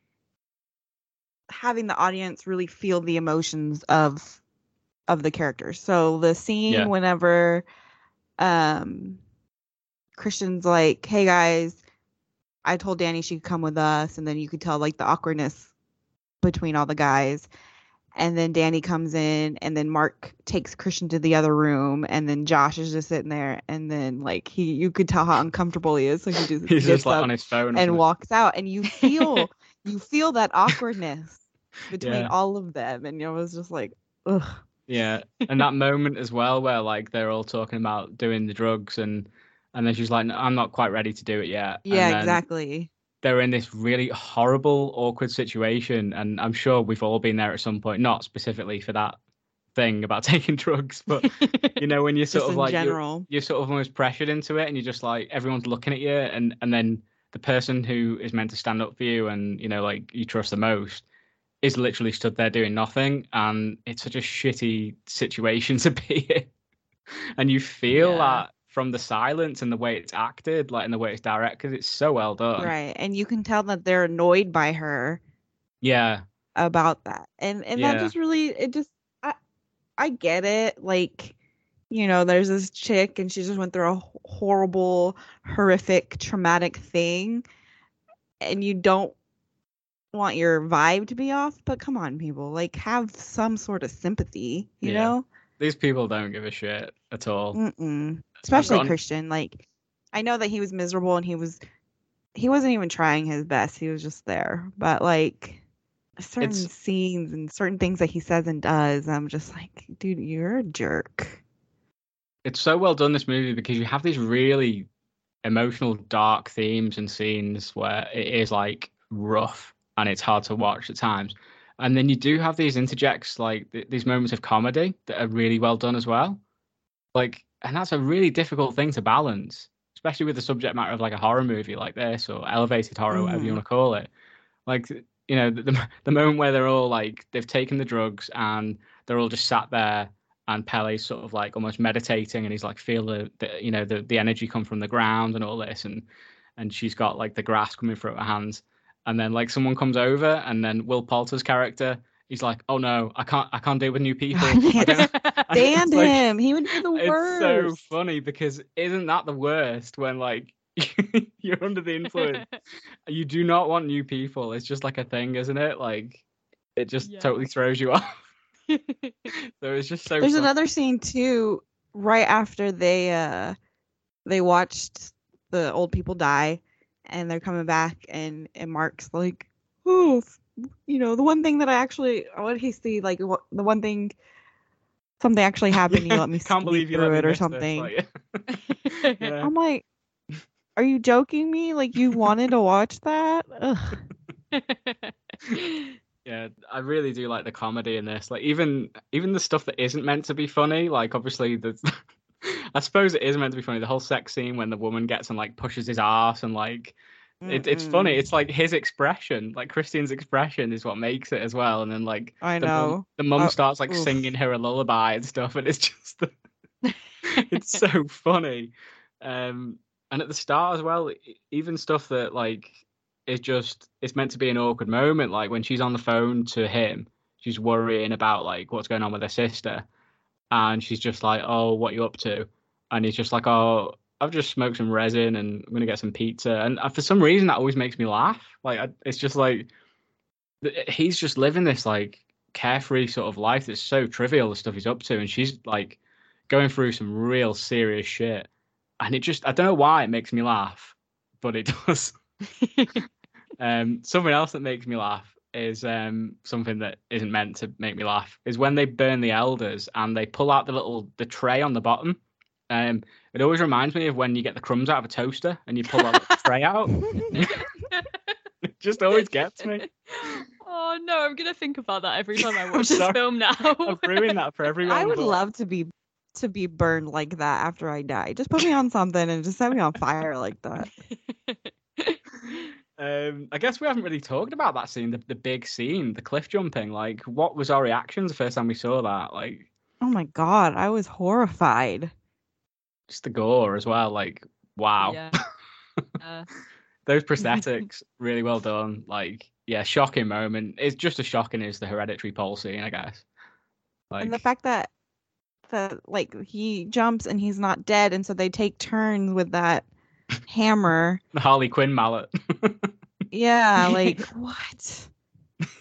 having the audience really feel the emotions of of the characters. So the scene Yeah. whenever um Christian's like, "Hey guys, I told Dani she could come with us," and then you could tell like the awkwardness between all the guys. And then Dani comes in, and then Mark takes Christian to the other room, and then Josh is just sitting there, and then like he, you could tell how uncomfortable he is, so he just (laughs) He's just like on his phone and walks out, and you feel (laughs) you feel that awkwardness between Yeah. all of them, and it was just like, ugh, Yeah, and that moment as well where like they're all talking about doing the drugs and and then she's like, "No, "I'm not quite ready to do it yet." Yeah, exactly. They're in this really horrible, awkward situation, and I'm sure we've all been there at some point. Not specifically for that thing about (laughs) taking drugs, but you know when you're (laughs) sort of like you're, you're sort of almost pressured into it, and you're just like everyone's looking at you, and and then the person who is meant to stand up for you and you know like you trust the most is literally stood there doing nothing, and it's such a shitty situation (laughs) to be in. And you feel Yeah. that from the silence and the way it's acted, like and the way it's directed, because it's so well done. Right, and you can tell that they're annoyed by her Yeah, about that, and and that just really it just I I get it, like. You know, there's this chick and she just went through a horrible, horrific, traumatic thing. And you don't want your vibe to be off, but come on, people, like have some sort of sympathy, you Yeah. know? these people don't give a shit at all. Mm-mm. Especially Christian. Like, I know that he was miserable and he was, he wasn't even trying his best. He was just there. But like, certain It's- scenes and certain things that he says and does, I'm just like, dude, you're a jerk. it's so well done this movie because you have these really emotional dark themes and scenes where it is like rough and it's hard to watch at times and then you do have these interjects like th- these moments of comedy that are really well done as well like and that's a really difficult thing to balance especially with the subject matter of like a horror movie like this or elevated horror whatever you Mhm. want to call it like you know the, the, the moment where they're all like they've taken the drugs and they're all just sat there and Pelle's sort of like almost meditating and he's like feel the, the you know the, the energy come from the ground and all this and and she's got like the grass coming through her hands and then like someone comes over and then Will Poulter's character he's like oh no I can't I can't deal with new people. (laughs) Stand (laughs) like- him. He would be the it's worst. so funny because isn't that the worst when like (laughs) you're under the influence? You do not want new people. It's just like a thing isn't it? Like it just Yeah. totally throws you off. So it's just so There's another scene too, right after they uh they watched the old people die, and they're coming back, and and Mark's like, oh, f- you know, the one thing that I actually, oh, what did he see? Like what, the one thing, something actually happened. (laughs) You let me can't believe you through it or this, something. like- (laughs) yeah. I'm like, are you joking me? Like you wanted to watch that? (laughs) Yeah, I really do like the comedy in this. Like even even the stuff that isn't meant to be funny, like obviously the I suppose it is meant to be funny. The whole sex scene when the woman gets and like pushes his ass and like it, it's funny. It's like his expression, like Christian's expression is what makes it as well. And then like I the mum, know. the mum Uh, starts like oof. singing her a lullaby and stuff, and it's (laughs) just the, it's (laughs) so funny. Um, and at the start as well, even stuff that like is just it's meant to be an awkward moment, like when she's on the phone to him, she's worrying about like what's going on with her sister, and she's just like, "Oh, what you up to?" And he's just like, "Oh, I've just smoked some resin and I'm gonna get some pizza." And for some reason, that always makes me laugh. Like I, it's just like he's just living this like carefree sort of life that's so trivial the stuff he's up to, and she's like going through some real serious shit. And it just I don't know why it makes me laugh, but it (laughs) does. (laughs) Um, something else that makes me laugh is um, something that isn't meant to make me laugh is when they burn the elders and they pull out the little the tray on the bottom. Um, it always reminds me of when you get the crumbs out of a toaster and you pull that little (laughs) tray out. (laughs) it just always gets me. Oh no, I'm gonna think about that every time I (laughs) watch this film now. I've ruined that for everyone. I would but- love to be to be burned like that after I die. Just put me on something and just set me on fire like that. Um, I guess we haven't really talked about that scene, the, the big scene, the cliff jumping. Like, what was our reactions the first time we saw that? Like, Oh my god, I was horrified. Just the gore as well. Like, wow. Yeah. (laughs) Uh, Those (laughs) prosthetics, really well done. Like, yeah, shocking moment. It's just as shocking as the hereditary pole scene, I guess. Like, and the fact that that like he jumps and he's not dead, and so they take turns with that (laughs) hammer. the Harley Quinn mallet. Yeah, like what?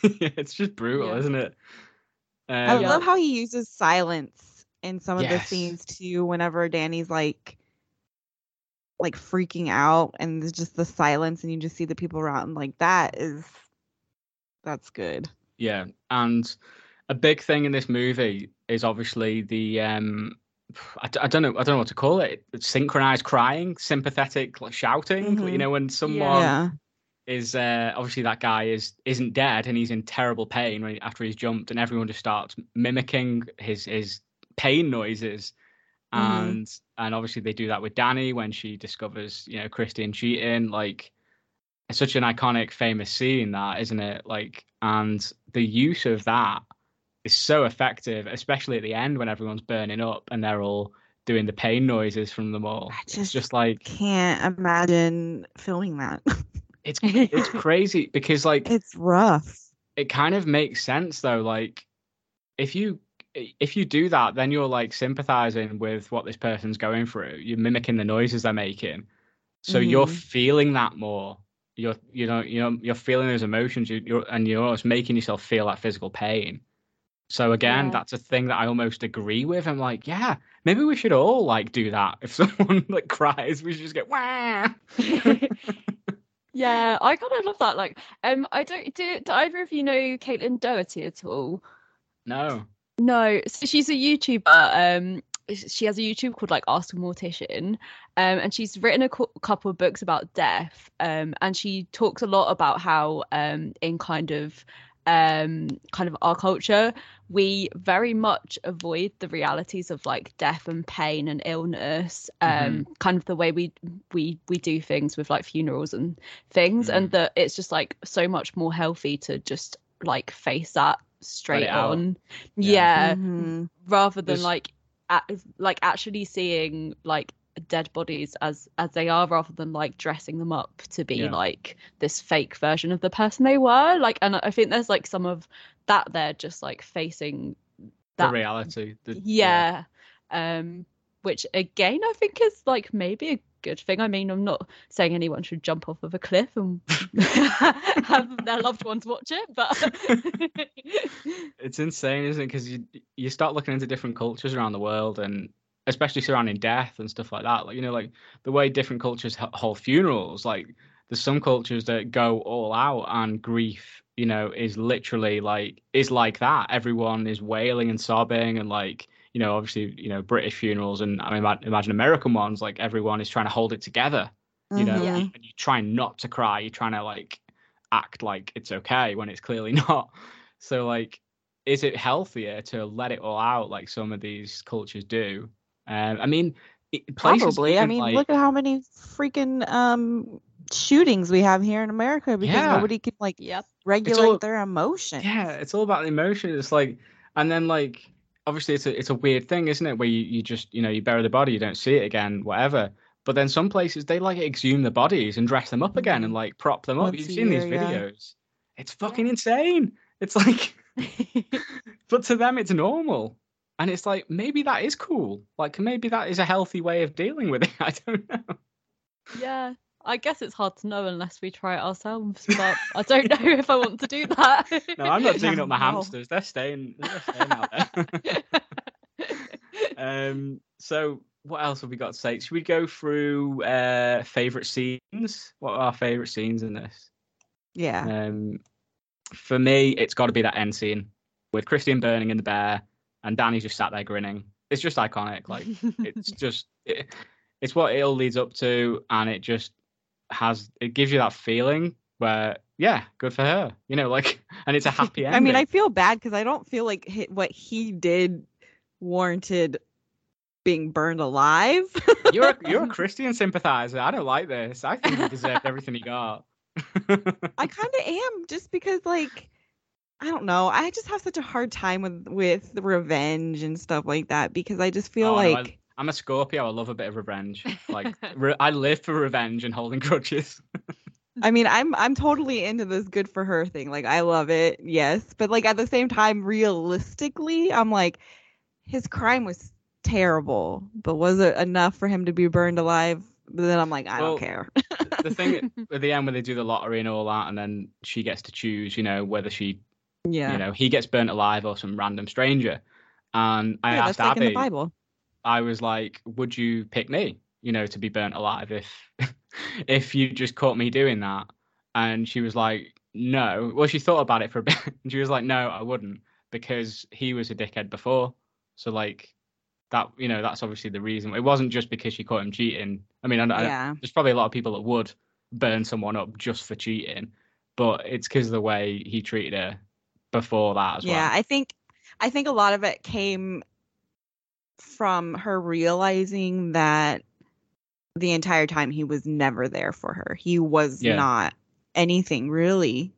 yeah, it's just brutal, Yeah. isn't it? I Um, love how he uses silence in some of the scenes too. Whenever Dani's like, like freaking out, and there's just the silence, and you just see the people around. Like that is, that's good. Yeah, and a big thing in this movie is obviously the um, I, I don't know I don't know what to call it. It's synchronized crying, sympathetic like, shouting. You Mhm. know, when someone yeah, is uh, obviously that guy is isn't dead and he's in terrible pain when, after he's jumped, and everyone just starts mimicking his his pain noises. Mhm. And and obviously they do that with Dani when she discovers you know Christian cheating. Like it's such an iconic, famous scene that isn't it? Like and the use of that is so effective, especially at the end when everyone's burning up and they're all doing the pain noises from them all. I It's just just like can't imagine filming that. (laughs) it's it's crazy because like it's rough. it kind of makes sense though like if you if you do that then you're like sympathizing with what this person's going through you're mimicking the noises they're making so you're Mhm. feeling that more you're you know you know you're feeling those emotions you, you're and you're almost making yourself feel that physical pain so again Yeah. that's a thing that i almost agree with i'm like yeah maybe we should all like do that if (laughs) someone like cries we should just get Wah! (laughs) yeah, I kind of love that. Like, um, I don't do, do either of you know Caitlin Doughty at all? no No, so she's a YouTuber. Um, she has a YouTube called like Ask a Mortician, um, and she's written a cou- couple of books about death. Um, and she talks a lot about how um, in kind of um kind of our culture we very much avoid the realities of like death and pain and illness um kind of the way we we we do things with like funerals and things and that it's just like so much more healthy to just like face that straight on Yeah. yeah, Mhm. rather than There's- like a like actually seeing like dead bodies as as they are rather than like dressing them up to be Yeah. like this fake version of the person they were like and i think there's like some of that there just like facing the that reality the, yeah um which again i think is like maybe a good thing i mean i'm not saying anyone should jump off of a cliff and (laughs) have their loved ones watch it but (laughs) It's insane, isn't it? Because you you start looking into different cultures around the world, and especially surrounding death and stuff like that. Like you know, like the way different cultures hold funerals. Like there's some cultures that go all out, and grief, you know, is literally like is like that. Everyone is wailing and sobbing, and like you know, obviously, you know, British funerals, and I mean, imagine American ones. Like everyone is trying to hold it together. You know, Mhm. and you try not to cry. You're trying to like act like it's okay when it's clearly (laughs) not. So like is it healthier to let it all out like some of these cultures do? Um, I mean, it, places Probably. I mean, like, look at how many freaking um shootings we have here in America because Yeah. nobody can like yep regulate all- their emotions. yeah, it's all about the emotion. It's like, and then like, obviously, it's a it's a weird thing, isn't it? Where you, you just you know you bury the body, you don't see it again, whatever. But then some places they like exhume the bodies and dress them up again and mm-hmm. like prop them up. Once You've seen these year, yeah. videos. It's fucking insane. It's like, (laughs) (laughs) but to them it's normal. And it's like maybe that is cool. Like maybe that is a healthy way of dealing with it. (laughs) I don't know. Yeah, I guess it's hard to know unless we try it ourselves. But I don't know if I want to do that. No, I'm not digging Yeah, up my (laughs) no. hamsters. They're staying. They're staying out there. (laughs) um. So what else have we got to say? Should we go through uh favorite scenes? What are our favorite scenes in this? Yeah. Um, for me, it's got to be that end scene with Christian burning in the bear and Dani just sat there grinning. It's just iconic. Like it's (laughs) just it, it's what it all leads up to, and it just has it gives you that feeling where yeah, good for her. You know, like (laughs) and it's a happy ending. (laughs) I mean, I feel bad because I don't feel like what he did warranted being burned alive. (laughs) you're a, you're a Christian sympathizer. I don't like this. I think he deserved everything he got. I kind of am just because like I don't know. I just have such a hard time with with revenge and stuff like that because I just feel Oh, no, I- like I'm a Scorpio. I love a bit of revenge. Like (laughs) re- I live for revenge and holding grudges. I mean, I'm I'm totally into this good for her thing. Like I love it. Yes, but like at the same time realistically, I'm like his crime was terrible, but was it enough for him to be burned alive? But then I'm like I Well, don't care. the thing (laughs) at the end when they do the lottery and all that, and then she gets to choose, you know, whether she, yeah. you know, he gets burnt alive or some random stranger. And I yeah, asked that's like in Abby, the Bible. I was like, "Would you pick me, you know, to be burnt alive if, (laughs) if you just caught me doing that?" And she was like, "No." Well, she thought about it for a (laughs) bit, and she was like, "No, I wouldn't, because he was a dickhead before. So like, that, you know, that's obviously the reason. It wasn't just because she caught him cheating. I mean, I, I, Yeah. there's probably a lot of people that would burn someone up just for cheating, but it's because of the way he treated her before that as Yeah, well. Yeah, I think I think a lot of it came from her realizing that the entire time he was never there for her. He was Yeah. not anything really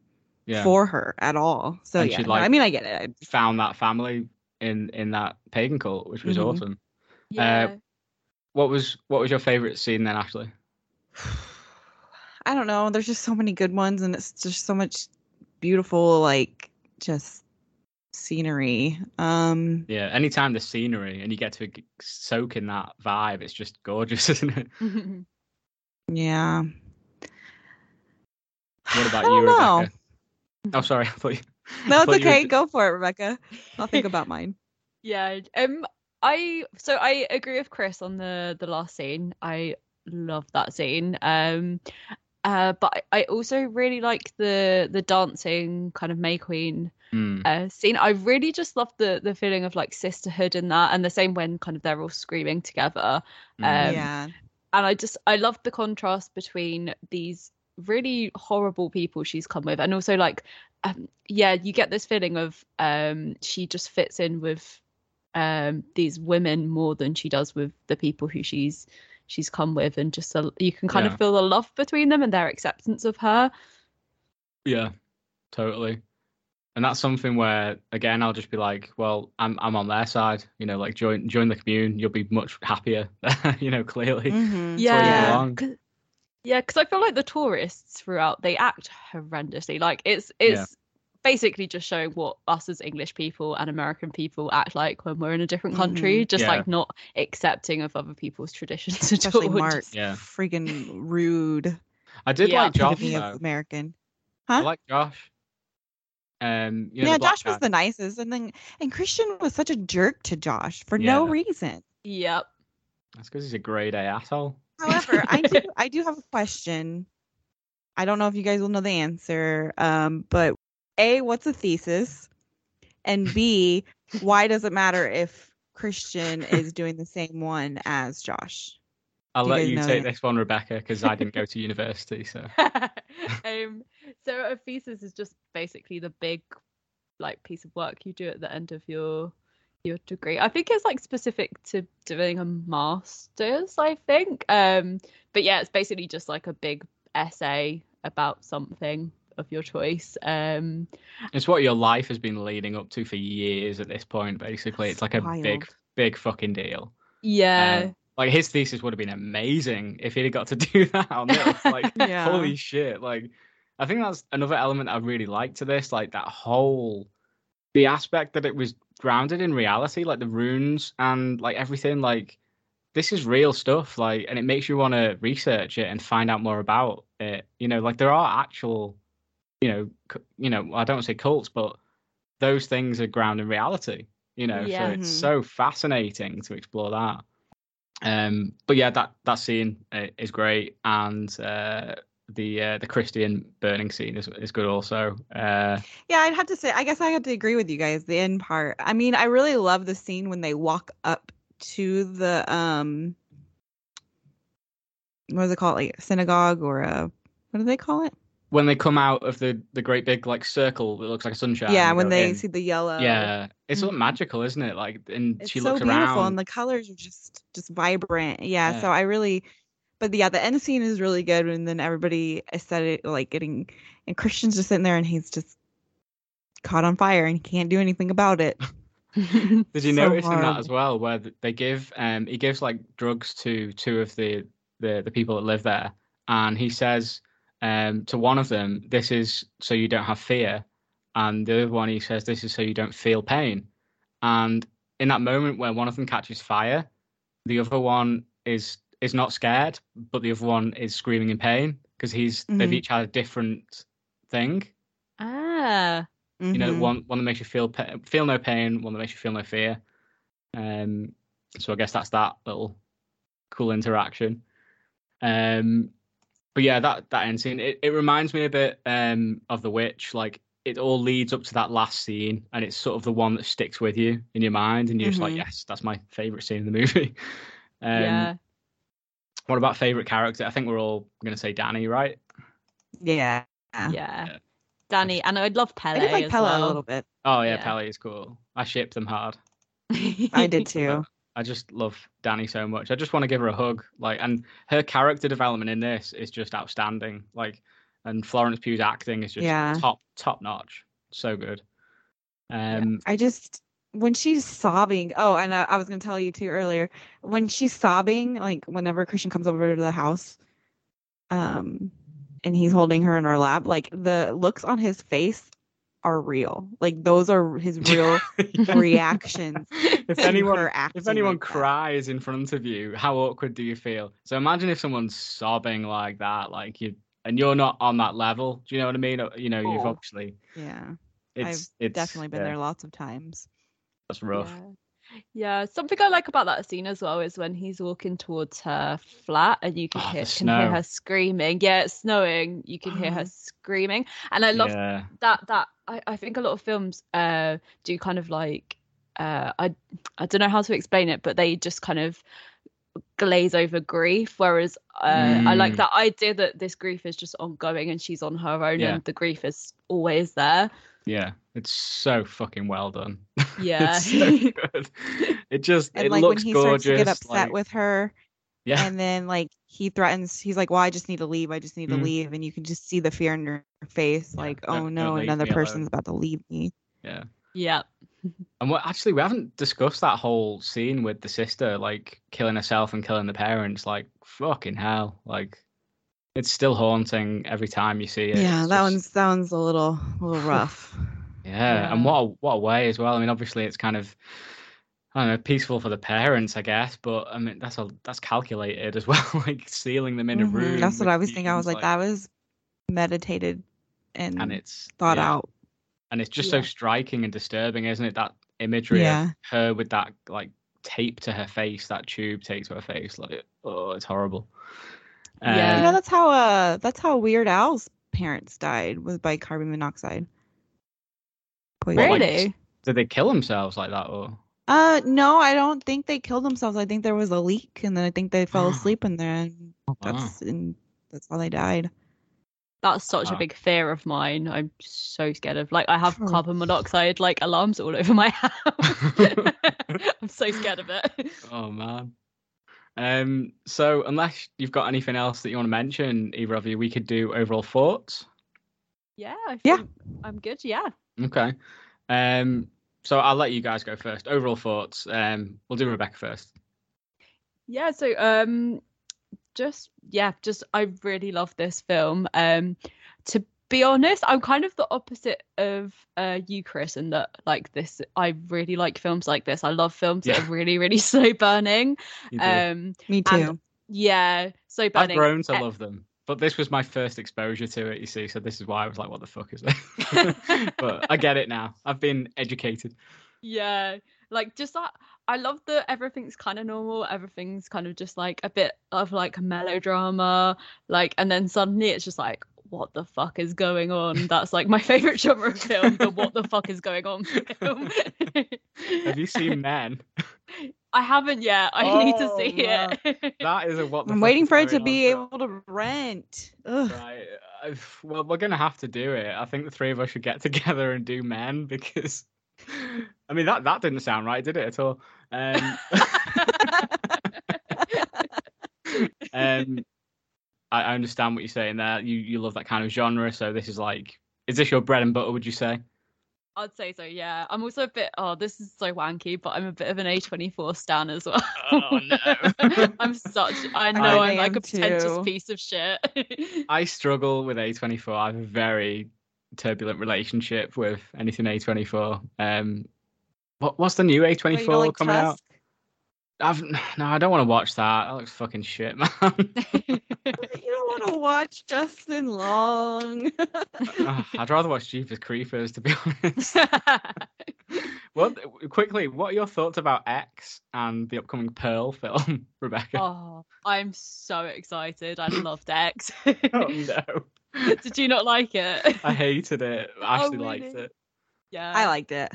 Yeah. for her at all. So And yeah, she, like, I mean I get it. I found that family in in that pagan cult, which was Mhm. awesome. Yeah. What was what was your favorite scene then, Ashley? (sighs) I don't know. There's just so many good ones, and it's just so much beautiful, like just scenery. Um, Yeah, anytime the scenery and you get to soak in that vibe, it's just gorgeous, (laughs) isn't it? (laughs) yeah. What about you, don't know. Rebecca? Oh, sorry, (laughs) I thought you. No, I it's thought you were okay. Go for it, Rebecca. I'll think about mine. Yeah. Um I so I agree with Chris on the the last scene. I love that scene. Um uh but I I also really like the the dancing kind of May Queen Hmm, uh scene. I really just love the the feeling of like sisterhood in that and the same when kind of they're all screaming together. hmm. Um, yeah. and I just I love the contrast between these really horrible people she's come with, and also like, um, yeah, you get this feeling of um, she just fits in with um, these women more than she does with the people who she's she's come with, and just a, you can kind Yeah. of feel the love between them and their acceptance of her. Yeah, totally. And that's something where again I'll just be like, well, I'm I'm on their side, you know, like join join the commune, you'll be much happier, (laughs) you know, clearly. Mhm. Yeah, belong. 'cause- yeah, because I feel like the tourists throughout they act horrendously. Like it's it's Yeah. basically just showing what us as English people and American people act like when we're in a different country, just Yeah. like not accepting of other people's traditions at Especially all. (laughs) Mark. just- Yeah. Freaking rude. I did Yeah. like Josh epitome though. American. I Huh? like Josh. Um, you know, yeah, the black Josh was the nicest, and then and Christian was such a jerk to Josh for no reason. Yep. That's because he's a grade A asshole. However, I (laughs) do I do have a question. I don't know if you guys will know the answer, um, but A, what's a thesis? And B, why does it matter if Christian is doing the same one as Josh? I'll you let you take that? this one, Rebecca, because I didn't go to university. So (laughs) um, so a thesis is just basically the big like piece of work you do at the end of your your degree. I think it's like specific to doing a master's, I think. Um, but yeah, it's basically just like a big essay about something of your choice. Um, it's what your life has been leading up to for years. At this point, basically, it's like a Wild. big, big fucking deal. yeah. Um, like his thesis would have been amazing if he'd got to (laughs) do that on this. Like, (laughs) Yeah. holy shit! Like, I think that's another element I really like to this. Like that whole the aspect that it was grounded in reality, like the runes and like everything. Like, this is real stuff. Like, and it makes you want to research it and find out more about it. You know, like there are actual, you know, cu- you know, I don't say cults, but those things are grounded in reality. You know, Yeah. so it's Mhm. so fascinating to explore that. Um, but yeah, that that scene uh, is great, and uh, the uh, the Christian burning scene is is good also. Uh, Yeah, I'd have to say, I guess I have to agree with you guys. The end part. I mean, I really love the scene when they walk up to the um, what is it called, like synagogue or a what do they call it? when they come out of the the great big like circle that looks like a sunshine. yeah, when they in. see the yellow. Yeah, it's all Mhm. magical, isn't it? Like, and it's she so looks beautiful, around. and the colors are just just vibrant. Yeah, Yeah. so I really, but yeah, the end scene is really good, and then everybody is said it like getting, and Christian's just sitting there, and he's just caught on fire, and he can't do anything about it. (laughs) (laughs) Did you so notice in that as well, where they give um he gives like drugs to two of the the the people that live there, and he says um to one of them, "This is so you don't have fear," and the other one he says, "This is so you don't feel pain." And in that moment where one of them catches fire, the other one is is not scared, but the other one is screaming in pain because he's they've Mhm. each had a different thing. ah. You know, Mhm. one one that makes you feel feel no pain, one that makes you feel no fear. Um, so I guess that's that little cool interaction. Um, but yeah, that that end scene it, it reminds me a bit um of The Witch. Like it all leads up to that last scene, and it's sort of the one that sticks with you in your mind, and you're just like, Mhm. yes, that's my favorite scene in the movie. (laughs) Um, yeah. What about favorite character? I think we're all gonna say Dani, right? yeah, yeah. Yeah. Dani, and I'd love Pelle I did like as Pelle well. a little bit. Oh yeah, Yeah. Pelle is cool. I shipped them hard. (laughs) I did too. I just love Dani so much. I just want to give her a hug. Like, and her character development in this is just outstanding. Like, and Florence Pugh's acting is just Yeah. top top notch. So good. Um, I just when she's sobbing. Oh, and I, I was gonna tell you too earlier when she's sobbing, like whenever Christian comes over to the house, um, and he's holding her in her lap, like the looks on his face are real. Like those are his (laughs) real reactions. if anyone if anyone like that. cries in front of you, how awkward do you feel? So imagine if someone's sobbing like that, like you, and you're not on that level. Do you know what I mean? You know, you've Oh. obviously Yeah, it's I've it's definitely been yeah, there lots of times. That's rough. Yeah. Yeah, something I like about that scene as well is when he's walking towards her flat and you can, Oh, hear, can hear her screaming. Yeah, it's snowing. You can hear her Oh. screaming. And I love yeah. that that I, I think a lot of films uh do kind of like uh I I don't know how to explain it, but they just kind of glaze over grief. Whereas uh, I like Mm. that idea that this grief is just ongoing and she's on her own Yeah. and the grief is always there. Yeah, it's so fucking well done. (laughs) Yeah. it's so (laughs) good. It just And it like when he gorgeous. starts to get upset like- with her, yeah, and then like he threatens he's like well i just need to leave i just need to Mhm. leave and you can just see the fear in her face Yeah, like oh no another me alone." person's about to leave me yeah. yeah. (laughs) And what actually we haven't discussed that whole scene with the sister like killing herself and killing the parents. Like fucking hell, like it's still haunting every time you see it. yeah It's that just- one's that one's a little a little rough Yeah, and what a, what a way as well. I mean, obviously it's kind of I don't know peaceful for the parents, I guess, but I mean that's a that's calculated as (laughs) well, like sealing them in a Mhm, room. that's what i was thinking i was fumes, like that was meditated and, and it's thought yeah. out and it's just Yeah. so striking and disturbing, isn't it? That imagery Yeah. of her with that like tape to her face, that tube tape to her face, like oh, it's horrible. Yeah. you know Um, that's how uh that's how weird al's parents died was by carbon monoxide poison. What, like, Really? did they kill themselves like that, or uh no i don't think they killed themselves i think there was a leak and then i think they fell (gasps) asleep in there and wow. that's and that's how they died That's such a big fear of mine. I'm so scared of like I have Oh. carbon monoxide like alarms all over my (laughs) house. (laughs) I'm so scared of it. oh man. Um. So unless you've got anything else that you want to mention, either of you, we could do overall thoughts. Yeah, I Yeah. I'm good. Yeah. Okay. Um. So I'll let you guys go first. Overall thoughts. Um. We'll do Rebecca first. Yeah, so um just yeah, just I really love this film. Um to be honest, I'm kind of the opposite of uh you, Chris, in that like this I really like films like this. I love films that are really, really (laughs) slow burning. Um me too and yeah, slow I've burning. grown to Uh, love them, but this was my first exposure to it. You see, so this is why I was like, "What the fuck is this?" (laughs) but I get it now. I've been educated. Yeah. like just that I love that everything's kind of normal, everything's kind of just like a bit of like melodrama, like and then suddenly it's just like what the fuck is going on? That's like my favorite (laughs) genre of film, the what the fuck is going on (laughs) film. Have you seen Men? I haven't yet. I need to Oh, see man. it. (laughs) That is a what. The I'm waiting for it to be on film. able to rent. Ugh. Right. I've- (sighs) Well, we're gonna have to do it. I think the three of us should get (laughs) together and do Men because, (laughs) I mean, that that didn't sound right, did it at all? Um, um, I, I understand what you're saying there. You you love that kind of genre, so this is like, is this your bread and butter? Would you say? I'd say so, yeah. I'm also a bit oh, this is so wanky, but I'm a bit of an A24 stan as well. Oh, no. (laughs) I'm such I know I I'm like a pretentious too. piece of shit. (laughs) I struggle with A24. I have a very turbulent relationship with anything A24. Um, what what's the new A24 Oh, you don't like coming out? Tusk? I've no, I don't want to watch that. That looks fucking shit, man. (laughs) You don't want to watch Justin Long. Ugh, I'd rather watch Jeepers Creepers, to be (laughs) honest. (laughs) well, quickly? What are your thoughts about X and the upcoming Pearl film, Rebecca? oh, I'm so excited. I loved X. Oh, no, Did you not like it? I hated it. I Oh, actually liked it. Yeah. I liked it.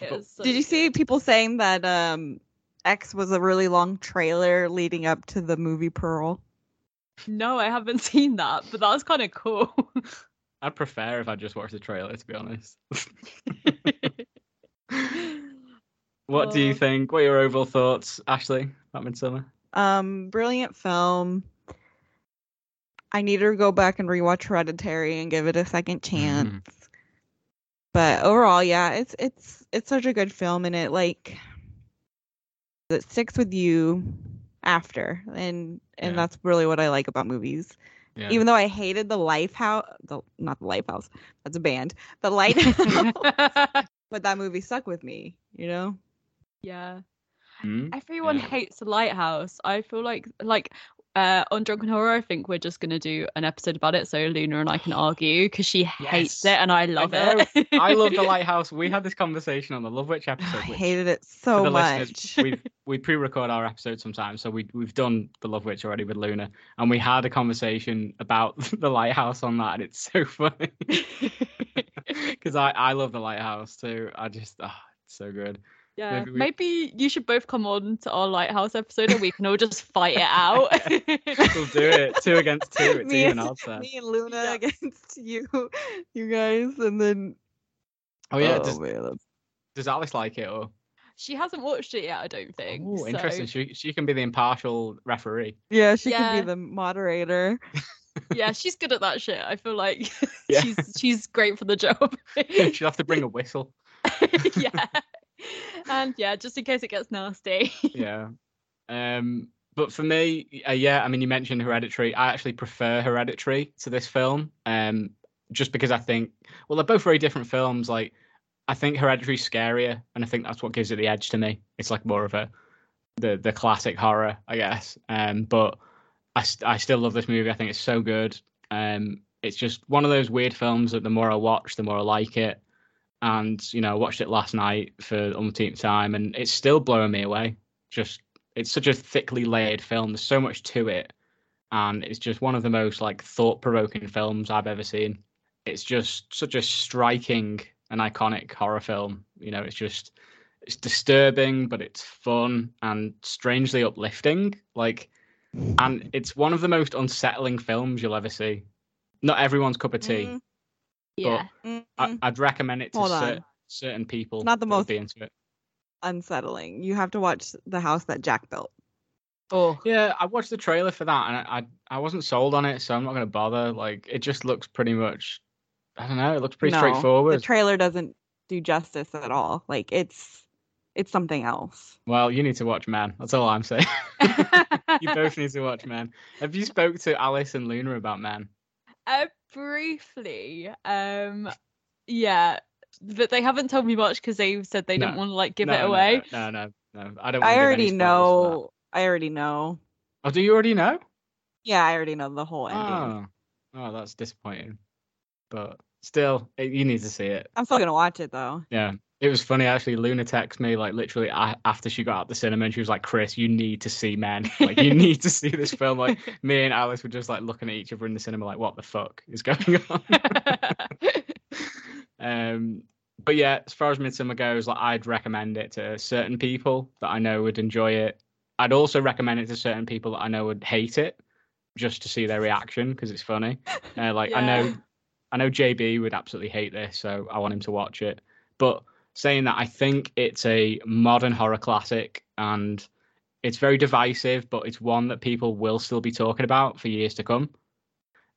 it was so Did you see people saying that um X was a really long trailer leading up to the movie Pearl? No, I haven't (laughs) seen that, but that was kind of cool. (laughs) I'd prefer if I just watched the trailer, to be honest. (laughs) what do you Oh. think? What are your overall thoughts, Ashley, about Midsommar? Um, brilliant film. I need to go back and rewatch Hereditary and give it a second chance. But overall, yeah, it's it's it's such a good film and it like it sticks with you after and and Yeah. that's really what I like about movies. Yeah. Even though I hated the Lifehouse, the not the Lifehouse, that's a band, the (laughs) Lighthouse, but that movie stuck with me. You know, yeah. Hmm? Everyone Yeah. hates the lighthouse. I feel like like uh on Drunken Horror, I think we're just gonna do an episode about it so Luna and I can argue because she hates it and I love know. it. I love the (laughs) lighthouse. We had this conversation on the Love Witch episode. which, hated it so much. listeners, we we pre-record our episodes sometimes, so we we've done the Love Witch already with Luna, and we had a conversation about (laughs) the lighthouse on that, and it's so funny (laughs) because I I love the lighthouse too. I just ah, it's so good. Yeah, Maybe we- maybe you should both come on to our lighthouse episode and we can all just fight it out. (laughs) We'll do it two against two. It's (laughs) Me even and- odds me and Luna Yeah. against (laughs) you, you guys, and then Oh yeah, oh, does, man, does Alice like it or? she hasn't watched it yet, I don't think. Oh, interesting. She she can be the impartial referee. yeah, she could Yeah. be the moderator. yeah, she's good at that shit. I feel like Yeah. she's she's great for the job. She'll have to bring a whistle. yeah. (laughs) And yeah, just in case it gets nasty. (laughs) yeah. Um, but for me, uh, yeah, I mean, you mentioned Hereditary. I actually prefer Hereditary to this film, um, just because I think, well, they're both very different films. Like, I think Hereditary's scarier, and I think that's what gives it the edge to me. It's like more of a the the classic horror, I guess. Um, but I I still love this movie. I think it's so good. Um, it's just one of those weird films that the more I watch, the more I like it. And you know, watched it last night for umpteenth time, and it's still blowing me away. Just it's such a thickly layered film. There's so much to it, and it's just one of the most like thought-provoking films I've ever seen. It's just such a striking and iconic horror film. You know, it's just it's disturbing, but it's fun and strangely uplifting. Like, and it's one of the most unsettling films you'll ever see. Not everyone's cup of tea. Mm, yeah. mm, I, mm. I'd recommend it to cer- certain people. Not the most- be into it. Unsettling. You have to watch the house that Jack built. Oh. Yeah, I watched the trailer for that, and I I, I wasn't sold on it, so I'm not going to bother. Like, it just looks pretty much. I don't know. It looks pretty No, straightforward. The trailer doesn't do justice at all. Like it's it's something else. well, you need to watch Men. That's all I'm saying. (laughs) you both need to watch Men. Have you spoke to Alice and Luna about Men? Uh, briefly, um, yeah, but they haven't told me much because they said they didn't want to like give No, it away. No, no, no. no. I don't. I already spoilers for that. know. I already know. Oh, do you already know? Yeah, I already know the whole ending. Oh, oh, that's disappointing. But still, it, you need to see it. I'm still gonna watch it though. Yeah. It was funny actually. Luna texted me like literally a- after she got out the cinema, and she was like, "Chris, you need to see Men. (laughs) Like, you need to see this film." Like, (laughs) me and Alice were just like looking at each other in the cinema, like, "What the fuck is going on?" (laughs) um, but yeah, as far as Midsommar goes, like, I'd recommend it to certain people that I know would enjoy it. I'd also recommend it to certain people that I know would hate it, just to see their reaction because it's funny. Uh, like, I know, I know JB would absolutely hate this, so I want him to watch it. But saying that, I think it's a modern horror classic and it's very divisive, but it's one that people will still be talking about for years to come.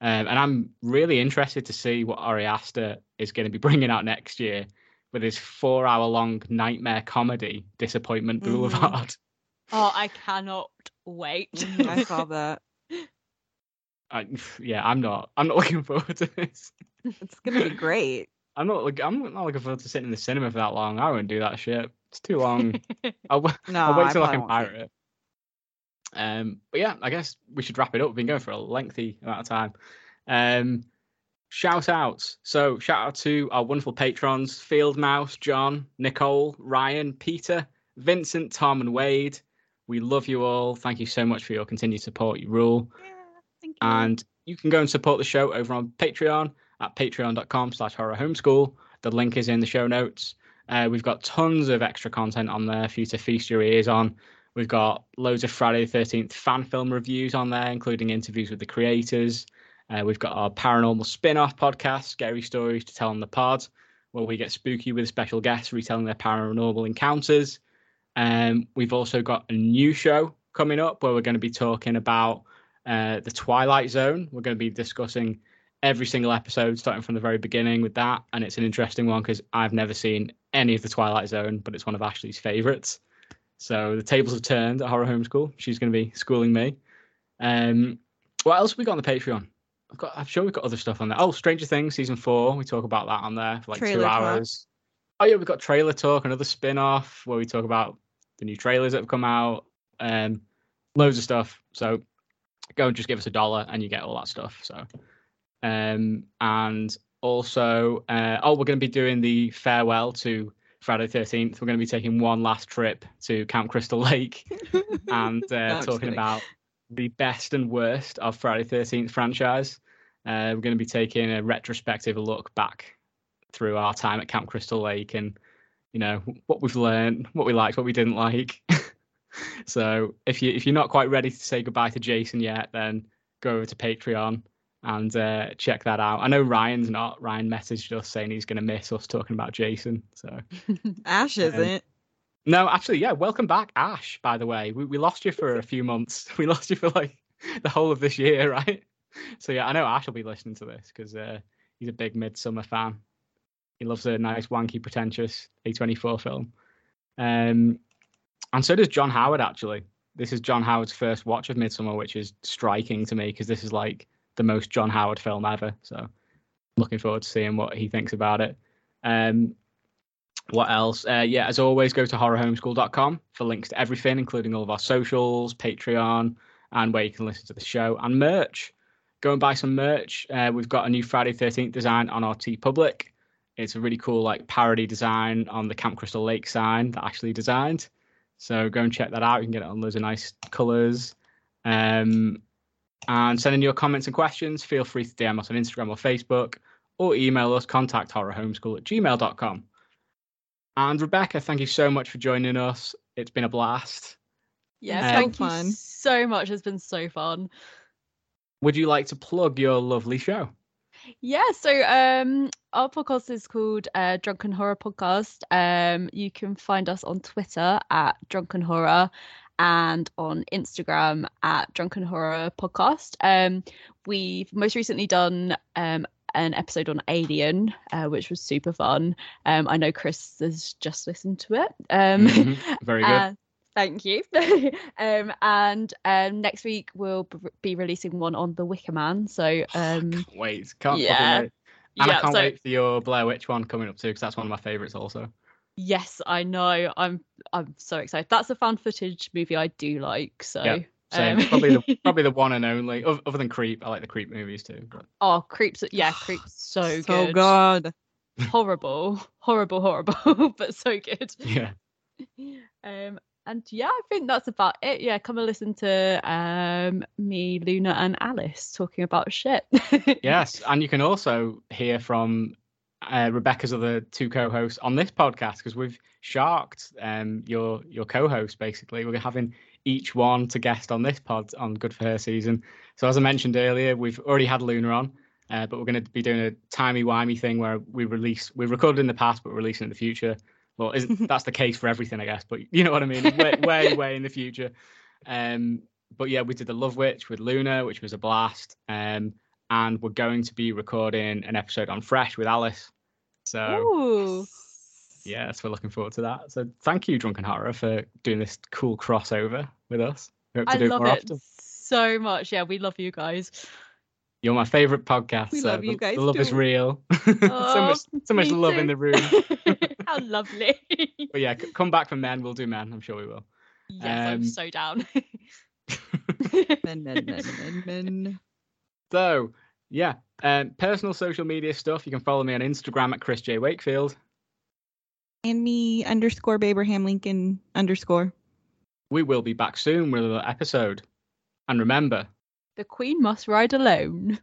Um, and I'm really interested to see what Ari Aster is going to be (laughs) bringing out next year with his four hour long nightmare comedy, Disappointment Mhm. Boulevard. (laughs) oh, I cannot wait. Mhm, I saw (laughs) that. I, (sighs) yeah, I'm not. I'm not looking forward to this. It's gonna be great. I'm not. look- I'm not looking forward to sitting in the cinema for that long. I won't do that shit. It's too long. I'll, (laughs) No, I'll wait till I probably can pirate it. Um, but yeah, I guess we should wrap it up. We've been going for a lengthy amount of time. Um, shout outs. So shout out to our wonderful patrons: Field Mouse, John, Nicole, Ryan, Peter, Vincent, Tom, and Wade. We love you all. Thank you so much for your continued support. You rule. Yeah, Thank you. And you can go and support the show over on Patreon at patreon.com slash horror homeschool. The link is in the show notes. Uh, we've got tons of extra content on there for you to feast your ears on. We've got loads of Friday the 13th fan film reviews on there, including interviews with the creators. Uh, we've got our paranormal spin off podcast, Scary Stories to Tell on the Pod, where we get spooky with special guests retelling their paranormal encounters. Um, we've also got a new show coming up where we're going to be talking about uh, the Twilight Zone. We're going to be discussing every single episode, starting from the very beginning with that. And it's an interesting one because I've never seen any of the Twilight Zone, but it's one of Ashley's favorites. So the tables have turned at Horror Homeschool. She's going to be schooling me. Um, what else have we got on the Patreon? I've got, I'm sure we've got other stuff on there. Oh, Stranger Things season four. We talk about that on there for like Trailer two talk. hours. Oh yeah, we've got trailer talk, another spin off where we talk about the new trailers that have come out. Um, loads of stuff. So go and just give us a dollar and you get all that stuff. So, um, and also, uh, oh, we're going to be doing the farewell to Friday Thirteenth. We're going to be taking one last trip to Camp Crystal (laughs) Lake (laughs) and uh, talking about the best and worst of Friday Thirteenth franchise. Uh, we're going to be taking a retrospective look back through our time at Camp Crystal Lake and you know what we've learned, what we liked, what we didn't like. (laughs) so if you if you're not quite ready to say goodbye to Jason yet, then go over to Patreon and uh, check that out. I know Ryan's not. Ryan messaged us saying he's going to miss us talking about Jason. So (laughs) Ash isn't. no, actually, yeah. Welcome back, Ash. By the way, we we lost you for a few months. (laughs) We lost you for like the whole of this year, (laughs) right? So yeah, I know Ash will be listening to this because uh, he's a big Midsommar fan. He loves a nice, wanky, pretentious A24 film. Um, and so does John Howard. Actually, this is John Howard's first watch of Midsommar, which is striking to me because this is like the most John Howard film ever. So looking forward to seeing what he thinks about it. Um, what else? Uh, yeah, as always, go to horrorhomeschool.com for links to everything, including all of our socials, Patreon, and where you can listen to the show and merch. Go and buy some merch. Uh, we've got a new Friday 13th design on our TeePublic. It's a really cool like parody design on the Camp Crystal Lake sign that Ashley designed. So go and check that out. You can get it on loads of nice colours. Um, and send in your comments and questions. Feel free to DM us on Instagram or Facebook or email us contact horrorhomeschool at gmail.com. And Rebecca, thank you so much for joining us. It's been a blast. Yes, Um, thank fun. you so much. It's been so fun. Would you like to plug your lovely show? Yeah, so um our podcast is called uh Drunken Horror Podcast. Um you can find us on Twitter at Drunken Horror and on Instagram at Drunken Horror Podcast. Um we've most recently done um an episode on Alien, uh, which was super fun. Um I know Chris has just listened to it. Um Mhm, (laughs) Very good. uh, thank you. (laughs) um, and um, next week we'll b- be releasing one on The Wicker Man. So (sighs) um, Can't wait. Can't yeah. wait. And I can't so wait for your Blair Witch one coming up too, because that's one of my favourites also. Yes, I know. I'm I'm so excited. That's a found footage movie I do like. So Yeah. Same. Um, probably the (laughs) probably the one and only. Other, other than Creep, I like the Creep movies too. But oh, creeps. Yeah, (sighs) creeps. So so good. good. Horrible, horrible, horrible, (laughs) but so good. yeah, (laughs) Um, and yeah, I think that's about it. Yeah, come and listen to um me, Luna, and Alice talking about shit. yes, and you can also hear from uh, Rebecca's other two co-hosts on this podcast because we've sharked um your your co-host basically. We're having each one to guest on this pod on Good for Her season. So as I mentioned earlier, we've already had Luna on. Uh, but we're going to be doing a timey wimey thing where we release we recorded in the past but we're releasing in the future well isn't (laughs) that's the case for everything i guess but you know what i mean way way, (laughs) way in the future um but yeah we did the love witch with luna which was a blast um and we're going to be recording an episode on fresh with alice so Ooh. yes we're looking forward to that so thank you drunken horror for doing this cool crossover with us we hope to I do love it more it often so much. Yeah, we love you guys. you're my favorite podcast We so love you the- guys the love is too. real (laughs) so Oh, much so much me love in the room (laughs) How lovely. But yeah, come back for men. We'll do men. I'm sure we will. yes, I'm Um, so down. (laughs) Men, men, men, men, men. So yeah, um, personal social media stuff. You can follow me on Instagram at Chris J Wakefield. And me underscore Abraham Lincoln underscore. We will be back soon with another episode. And remember, the queen must ride alone.